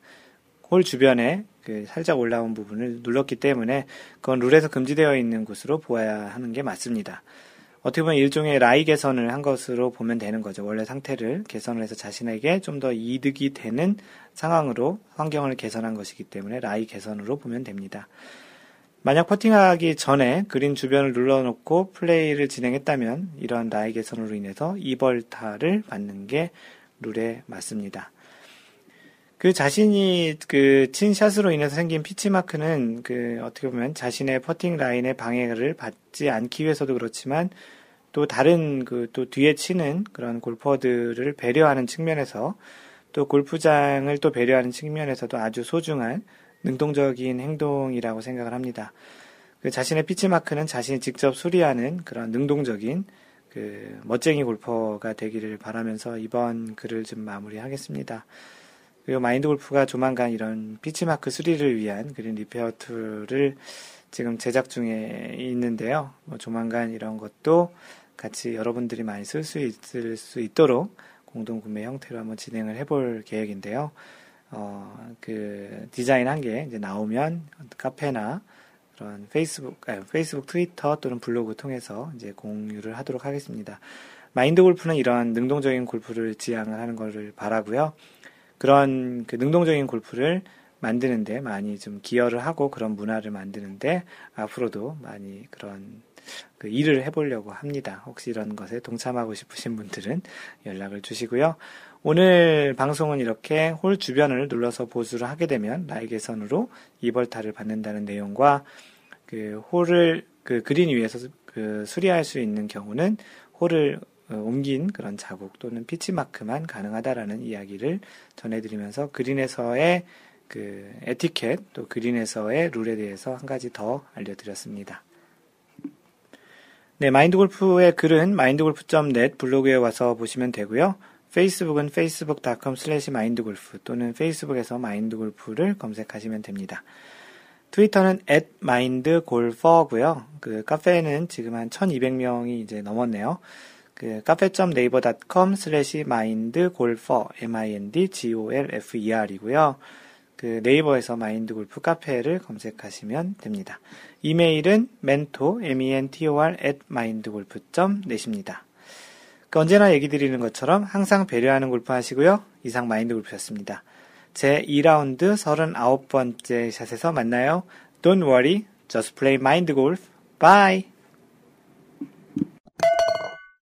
Speaker 1: 홀 주변에 그 살짝 올라온 부분을 눌렀기 때문에 그건 룰에서 금지되어 있는 것으로 보아야 하는 게 맞습니다. 어떻게 보면 일종의 라이 개선을 한 것으로 보면 되는 거죠. 원래 상태를 개선을 해서 자신에게 좀 더 이득이 되는 상황으로 환경을 개선한 것이기 때문에 라이 개선으로 보면 됩니다. 만약 퍼팅하기 전에 그린 주변을 눌러놓고 플레이를 진행했다면 이러한 라이 개선으로 인해서 2벌타를 받는 게 룰에 맞습니다. 그 자신이 그 친 샷으로 인해서 생긴 pitch mark는 그 어떻게 보면 자신의 퍼팅 라인의 방해를 받지 않기 위해서도 그렇지만 또 다른 그 또 뒤에 치는 그런 골퍼들을 배려하는 측면에서 또 골프장을 또 배려하는 측면에서도 아주 소중한 능동적인 행동이라고 생각을 합니다. 그 자신의 pitch mark는 자신이 직접 수리하는 그런 능동적인 그 멋쟁이 골퍼가 되기를 바라면서 이번 글을 좀 마무리하겠습니다. 그리고 마인드 골프가 조만간 이런 pitch mark 수리를 위한 green repair tool을 지금 제작 중에 있는데요. 뭐 조만간 이런 것도 같이 여러분들이 많이 쓸 수 있을 수 있도록 공동 구매 형태로 한번 진행을 해볼 계획인데요. 어, 그 디자인 한게 이제 나오면 카페나 그런 페이스북, 아니, 페이스북, 트위터 또는 블로그 통해서 이제 공유를 하도록 하겠습니다. 마인드 골프는 이러한 능동적인 골프를 지향을 하는 것을 바라고요. 그런 그 능동적인 골프를 만드는데 많이 좀 기여를 하고 그런 문화를 만드는데 앞으로도 많이 그런 그 일을 해보려고 합니다. 혹시 이런 것에 동참하고 싶으신 분들은 연락을 주시고요. 오늘 방송은 이렇게 홀 주변을 눌러서 보수를 하게 되면 라이 개선으로 이벌타를 받는다는 내용과 그 홀을 그 그린 위에서 그 수리할 수 있는 경우는 홀을 어, 옮긴 그런 자국 또는 pitch mark만 가능하다라는 이야기를 전해드리면서 그린에서의 그 에티켓 또 그린에서의 룰에 대해서 한 가지 더 알려드렸습니다. 네, 마인드 골프의 글은 mindgolf.net 블로그에 와서 보시면 되고요. 페이스북은 facebook.com slash mindgolf 또는 페이스북에서 마인드골프를 검색하시면 됩니다. 트위터는 at mindgolfer고요. 그 카페는 지금 한 1200명이 이제 넘었네요. 그 카페.naver.com slash mindgolfer, m-i-n-d-g-o-l-f-e-r이고요. 그 네이버에서 마인드 골프 카페를 검색하시면 됩니다. 이메일은 mentor, m-e-n-t-o-r, at mindgolf.net입니다. 그 언제나 얘기 드리는 것처럼 항상 배려하는 골프 하시고요. 이상 마인드 골프였습니다. 제 2라운드 39번째 샷에서 만나요. Don't worry, just play mind golf. Bye!